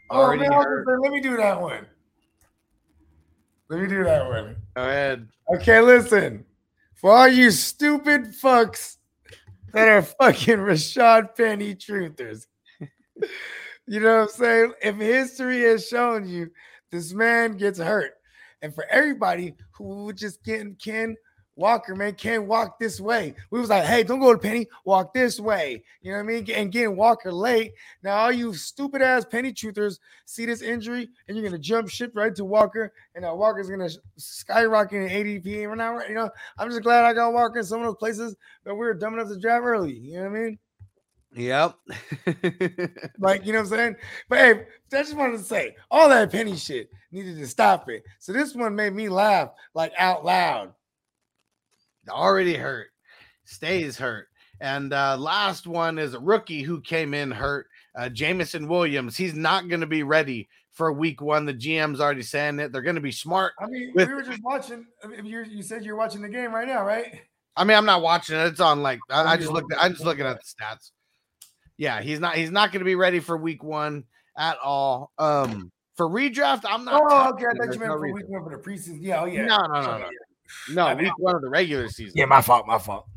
Oh, already man, I was hurt. gonna say, let me do that one. Let me do that one. Go ahead. Okay, listen. For all you stupid fucks that are fucking Rashaad Penny truthers. You know what I'm saying? If history has shown you this man gets hurt. And for everybody who just getting Ken Walker, man, Ken walk this way. We was like, hey, don't go to Penny, walk this way. You know what I mean? And getting Walker late. Now, all you stupid ass Penny truthers see this injury and you're gonna jump ship right to Walker, and now Walker's gonna skyrocket in ADP an hour. You know, I'm just glad I got Walker in some of those places that we were dumb enough to draft early. You know what I mean? Yep. Like, you know what I'm saying? But hey, I just wanted to say all that penny shit needed to stop it. So this one made me laugh like out loud. already hurt, stays hurt. And uh, last one is a rookie who came in hurt, uh, Jameson Williams. He's not going to be ready for week one. The GM's already saying it. They're going to be smart. I mean, With- we were just watching. I mean, you you said you're watching the game right now, right? I mean, I'm not watching it. It's on like I, I just looked. I'm just looking at the stats. Yeah, he's not. He's not going to be ready for week one at all. Um, for redraft, I'm not. Oh, okay. I thought you meant no for reason. week one for the preseason. Yeah, oh yeah. No, no, no, no. No, I mean, week one of the regular season. Yeah, my fault. My fault.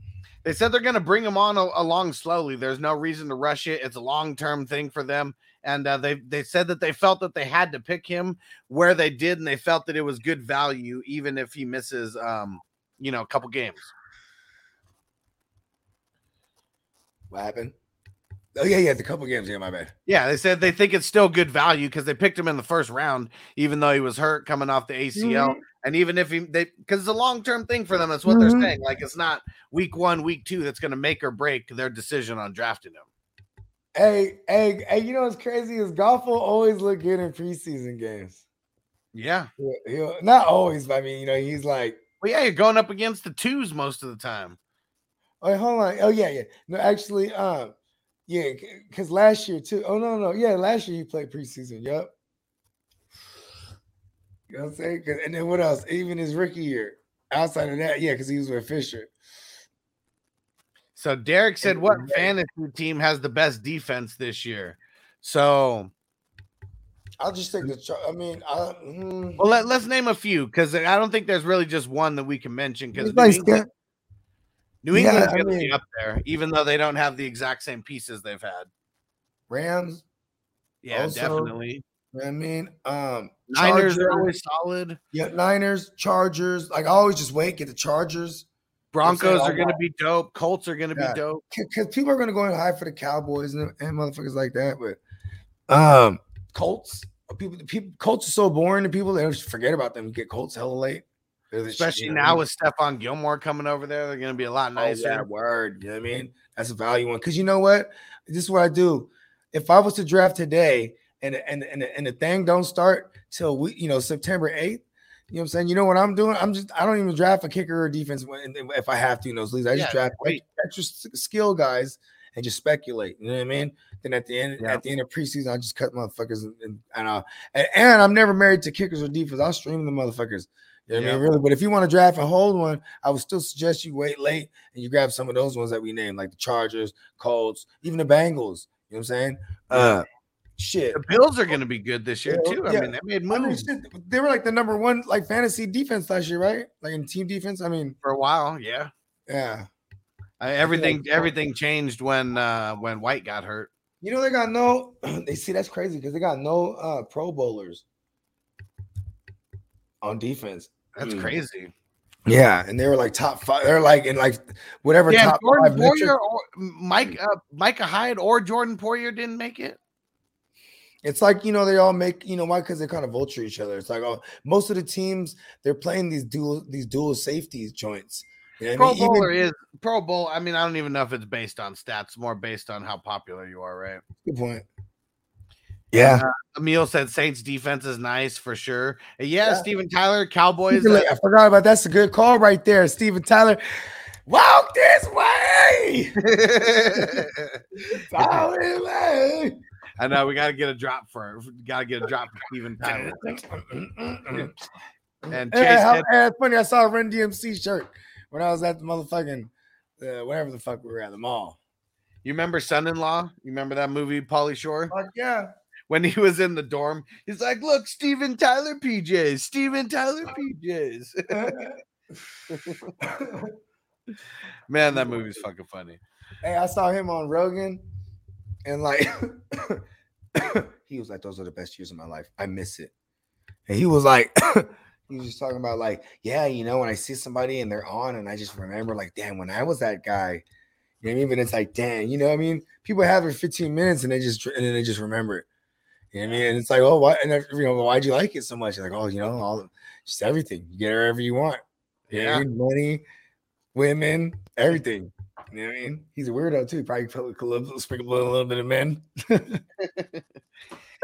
They said they're going to bring him on a- along slowly. There's no reason to rush it. It's a long term thing for them, and uh, they they said that they felt that they had to pick him where they did, and they felt that it was good value, even if he misses, um, you know, a couple games. What happened? Oh yeah, yeah. The couple games. Yeah, my bad. Yeah, they said they think it's still good value because they picked him in the first round, even though he was hurt coming off the ACL. And even if he they because it's a long term thing for them, that's what Mhm. they're saying. Like it's not week one, week two that's going to make or break their decision on drafting him. Hey, hey, hey. You know what's crazy is Goff will always look good in preseason games. Yeah. He'll, he'll- not always, but I mean, you know, he's like, Well, yeah, you're going up against the twos most of the time. oh, hold on. Oh, yeah, yeah. No, actually, um, yeah, because last year too. Oh no, no, yeah, last year he played preseason. Yep. You know what I'm saying? And then what else? Even his rookie year. Outside of that, yeah, because he was with Fisher. So Derek said, "What fantasy team has the best defense this year?" So, I'll just take the. I mean, I, mm, well, let, let's name a few because I don't think there's really just one that we can mention because New, like England, Yeah, England's I going to be mean- up there, even though they don't have the exact same pieces they've had. Rams. Yeah, Also, definitely. you know what I mean, um, Niners are always solid. Yeah, Niners, Chargers. Like I always just wait, get the Chargers. Broncos I are going to be dope. Colts are going to Yeah. be dope. because people are going to go in high for the Cowboys and, and motherfuckers like that. But um, Colts, people, the people, Colts are so boring to people. They just forget about them. Get Colts hella late, They're the shit, Especially know now with Stephon Gilmore coming over there, they're going to be a lot Oh, nicer. yeah, word. You know what I mean? That's a value one. Because you know what? This is what I do. If I was to draft today and and and, and the thing don't start till we, you know, September 8th. You know what I'm saying? You know what I'm doing? I'm just I don't even draft a kicker or defense when, if I have to in those leagues. I just Yeah, draft extra skill guys and just speculate. You know what I mean? Then at the end Yeah. at the end of preseason, I just cut motherfuckers and and, and, uh, and, and I'm never married to kickers or defense. I'll stream the motherfuckers. You know what I mean? Really, but if you want to draft and hold one, I would still suggest you wait late and you grab some of those ones that we named, like the Chargers, Colts, even the Bengals. You know what I'm saying? Uh shit. The Bills are going to be good this year Yeah, too. I yeah. mean, they made I mean, shit, they were like the number one like fantasy defense last year, right? Like in team defense. I mean, for a while. Yeah, yeah. Uh, everything like- everything changed when uh when White got hurt. You know they got no. They see that's crazy because they got no uh Pro Bowlers on defense. That's Mm. crazy. Yeah, and they were like top five. They're like in like whatever Yeah, top Jordan five. Poyer or Mike uh, Micah Hyde or Jordan Poyer didn't make it. It's like you know they all make you know why because they kind of vulture each other. It's like oh most of the teams they're playing these dual these dual safeties joints. You know Pro I mean? Even- Bowler is Pro Bowl. I mean, I don't even know if it's based on stats, more based on how popular you are, right? good point. Yeah. Emil said Saints defense is nice for sure. Uh, Yeah, Yeah. Steven Tyler, Cowboys. Uh, I forgot about that's a good call right there, Steven Tyler. Walk this way. Way. I know we got to get a drop for got to get a drop for Steven Tyler. And Chase Yeah, how, yeah, it's funny. I saw a Run DMC shirt when I was at the motherfucking uh, whatever the fuck we were at the mall. you remember Son-in-Law? You remember that movie, Pauly Shore? Fuck yeah. When he was in the dorm, he's like, "Look, Steven Tyler PJs, Steven Tyler PJs." Man, that movie's fucking funny. Hey, I saw him on Rogan, and like he was like, "Those are the best years of my life. I miss it." And he was like, he was just talking about like, yeah, you know, when I see somebody and they're on, and I just remember like, damn, when I was that guy. You know I mean? But it's like, damn, you know what I mean? People have it 15 minutes and they just and then they just remember it. You know what I mean? And it's like, oh, why? And you know, why'd you like it so much? Like, oh, you know, all just everything. You get wherever you want. You know what I Yeah. Money, women, everything. You know what I mean? He's a weirdo too. Probably put sprinkle a little bit of men.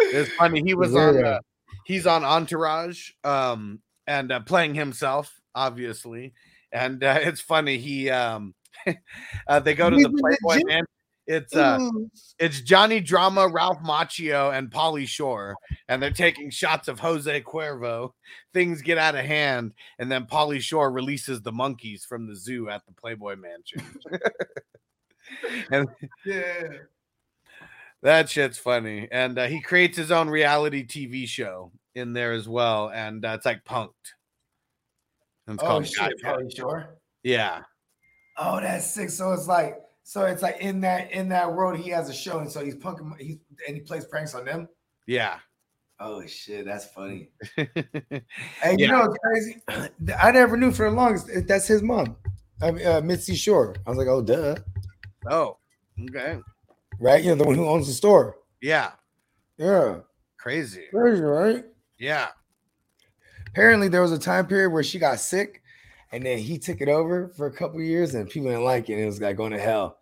It's funny. He was on. Uh, he's on Entourage, um, and uh, playing himself, obviously. And uh, it's funny. He, um, uh, they go to the Playboy gym? It's uh, Ooh. it's Johnny Drama, Ralph Macchio, and Pauly Shore, and they're taking shots of Jose Cuervo. Things get out of hand, and then Pauly Shore releases the monkeys from the zoo at the Playboy Mansion. and yeah. that shit's funny. And uh, he creates his own reality TV show in there as well, and uh, it's like Punked. And it's Oh called shit. Pauly Shore. Yeah, Oh, that's sick. So it's like, so it's like in that in that world, he has a show, and so he's punking, he's and he plays pranks on them. yeah. Oh shit, that's funny. yeah. You know, crazy. I never knew for the longest that's his mom, I mean, uh, Mitzi Shore. I was like, oh, duh, oh, okay. right? You know, the one who owns the store. Yeah, Yeah, crazy. crazy, right? Yeah, Apparently, there was a time period where she got sick, and then he took it over for a couple years, and people didn't like it. And it was like going to hell.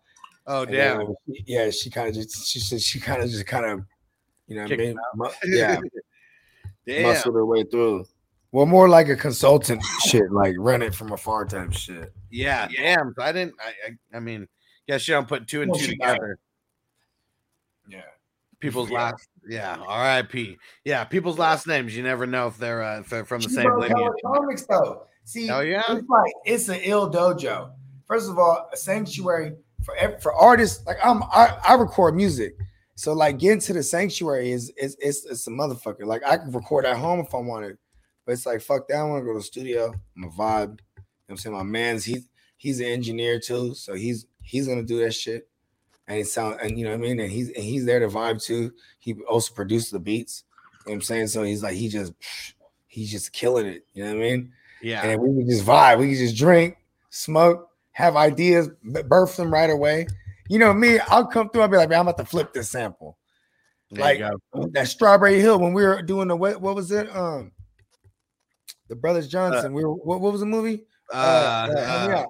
oh And damn. uh, yeah, she kind of just she said she kind of just kind of you know Kicked made, mu- yeah Damn. muscled her way through. Well, more like a consultant shit, like run it from afar type shit. Yeah, damn. I didn't. I, I, I mean, guess you don't put two and Well, two she died. together. Yeah. People's Yeah. last, yeah. R.I.P. Yeah, people's last names. You never know if they're uh, if they're from the She same lineage. comics though. See, Oh, yeah? it's like it's an ill dojo. First of all, a sanctuary for for artists. Like I'm, I, I record music, so like getting to the sanctuary is is it's, it's a motherfucker. Like I can record at home if I wanted, but it's like fuck that. I want to go to the studio. I'm a vibe. You know what I'm saying my man's he's he's an engineer too, so he's he's gonna do that shit. And it sound and you know what I mean, and he's and he's there to vibe too. He also produced the beats. You know what I'm saying? So he's like he just he's just killing it. You know what I mean? Yeah, and we could just vibe. We could just drink, smoke, have ideas, birth them right away. You know me, I'll come through. I'll be like, man, I'm about to flip this sample. there like that Strawberry Hill when we were doing the what? What was it? Um, the Brothers Johnson. we were what? What was the movie? Uh, help uh.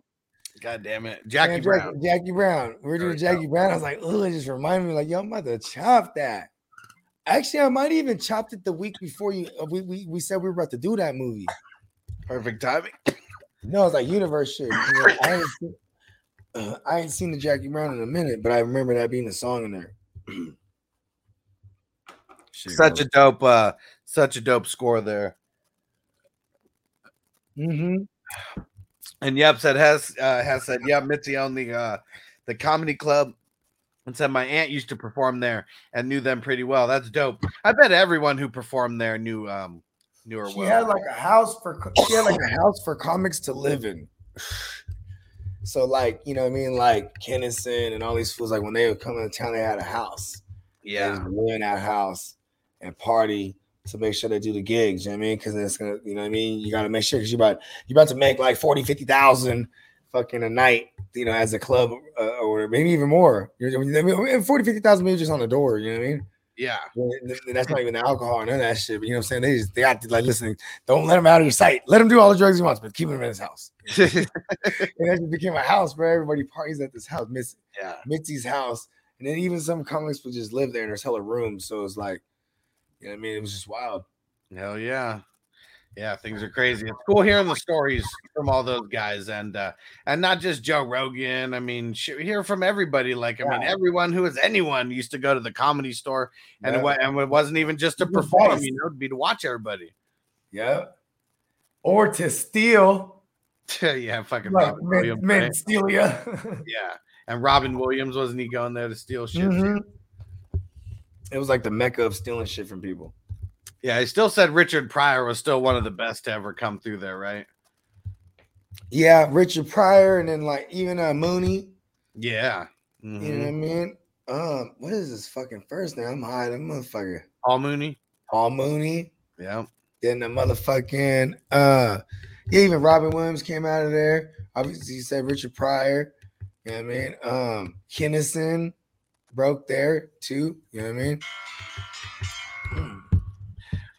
God damn it, Jackie Man, Brown. Jackie Brown. We were doing go. Jackie Brown. I was like, oh, it just reminded me, like, yo, I'm about to chop that. Actually, I might even chopped it the week before you. uh, We, we we said we were about to do that movie. Perfect timing. No, it's like universe shit. You know, I, ain't seen, uh, I ain't seen the Jackie Brown in a minute, but I remember that being a song in there. Shit, Such a dope, uh, such a dope score there. mm-hmm. And yep, said has uh, has said yeah, Mitzi owned the uh, the comedy club, and said my aunt used to perform there and knew them pretty well. That's dope. I bet everyone who performed there knew um knew her She well. had like a house for she had like a house for comics to live in. So like you know what I mean, like Kinison and all these fools, like when they would come into town, they had a house. Yeah, live in that house and party to make sure they do the gigs. You know what I mean? Because it's gonna, you know what I mean. You got to make sure because you about you about to make like 40, 50,000 fucking a night. You know, as a club uh, or maybe even more. You know, I mean, 40, 50,000 maybe just on the door. You know what I mean? Yeah, Th- th- That's not even the alcohol and none of that shit. But you know what I'm saying? They just they got to like listen. Don't let him out of your sight. Let him do all the drugs he wants, but keep him in his house. and that just became a house where everybody parties at this house, Miss yeah. Mitzi's house, and then even some comics would just live there and there's hella rooms. So it's like, You know what I mean? It was just wild. Hell yeah. Yeah, things are crazy. It's cool hearing the stories from all those guys and uh and not just Joe Rogan. I mean, hear from everybody. Like, I mean, Yeah. everyone who is anyone used to go to the comedy store and it, Yeah. wa- and it wasn't even just to perform, you know, it'd be to watch everybody. Yep. Or to steal, yeah, fucking like Robin men, Williams. men right? steal you. Yeah. And Robin Williams, wasn't he going there to steal shit? Mhm. It was like the mecca of stealing shit from people. Yeah, he still said Richard Pryor was still one of the best to ever come through there, right? Yeah, Richard Pryor, and then like even uh, Mooney. Yeah. You know Mhm. what I mean? Um, what is his fucking first name? I'm high, that motherfucker. Paul Mooney. Paul Mooney. Yeah. Then the motherfucking uh, yeah, even Robin Williams came out of there. Obviously, you said Richard Pryor. You know what I mean? Um, Kinison broke there too. You know what I mean?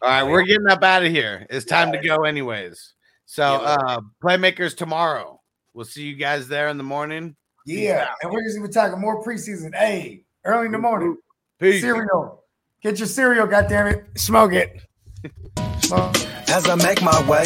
All right, we're getting up out of here. It's time to go, anyways. So, uh, playmakers tomorrow. We'll see you guys there in the morning. Yeah, and we're just gonna talking more preseason. Hey, early in the morning. Peace. Cereal. Get your cereal, goddammit. Smoke it. Smoke. As I make my way,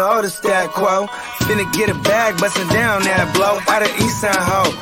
know the stat quo. Finna get a bag, bustin' down that blow out of East Side Ho.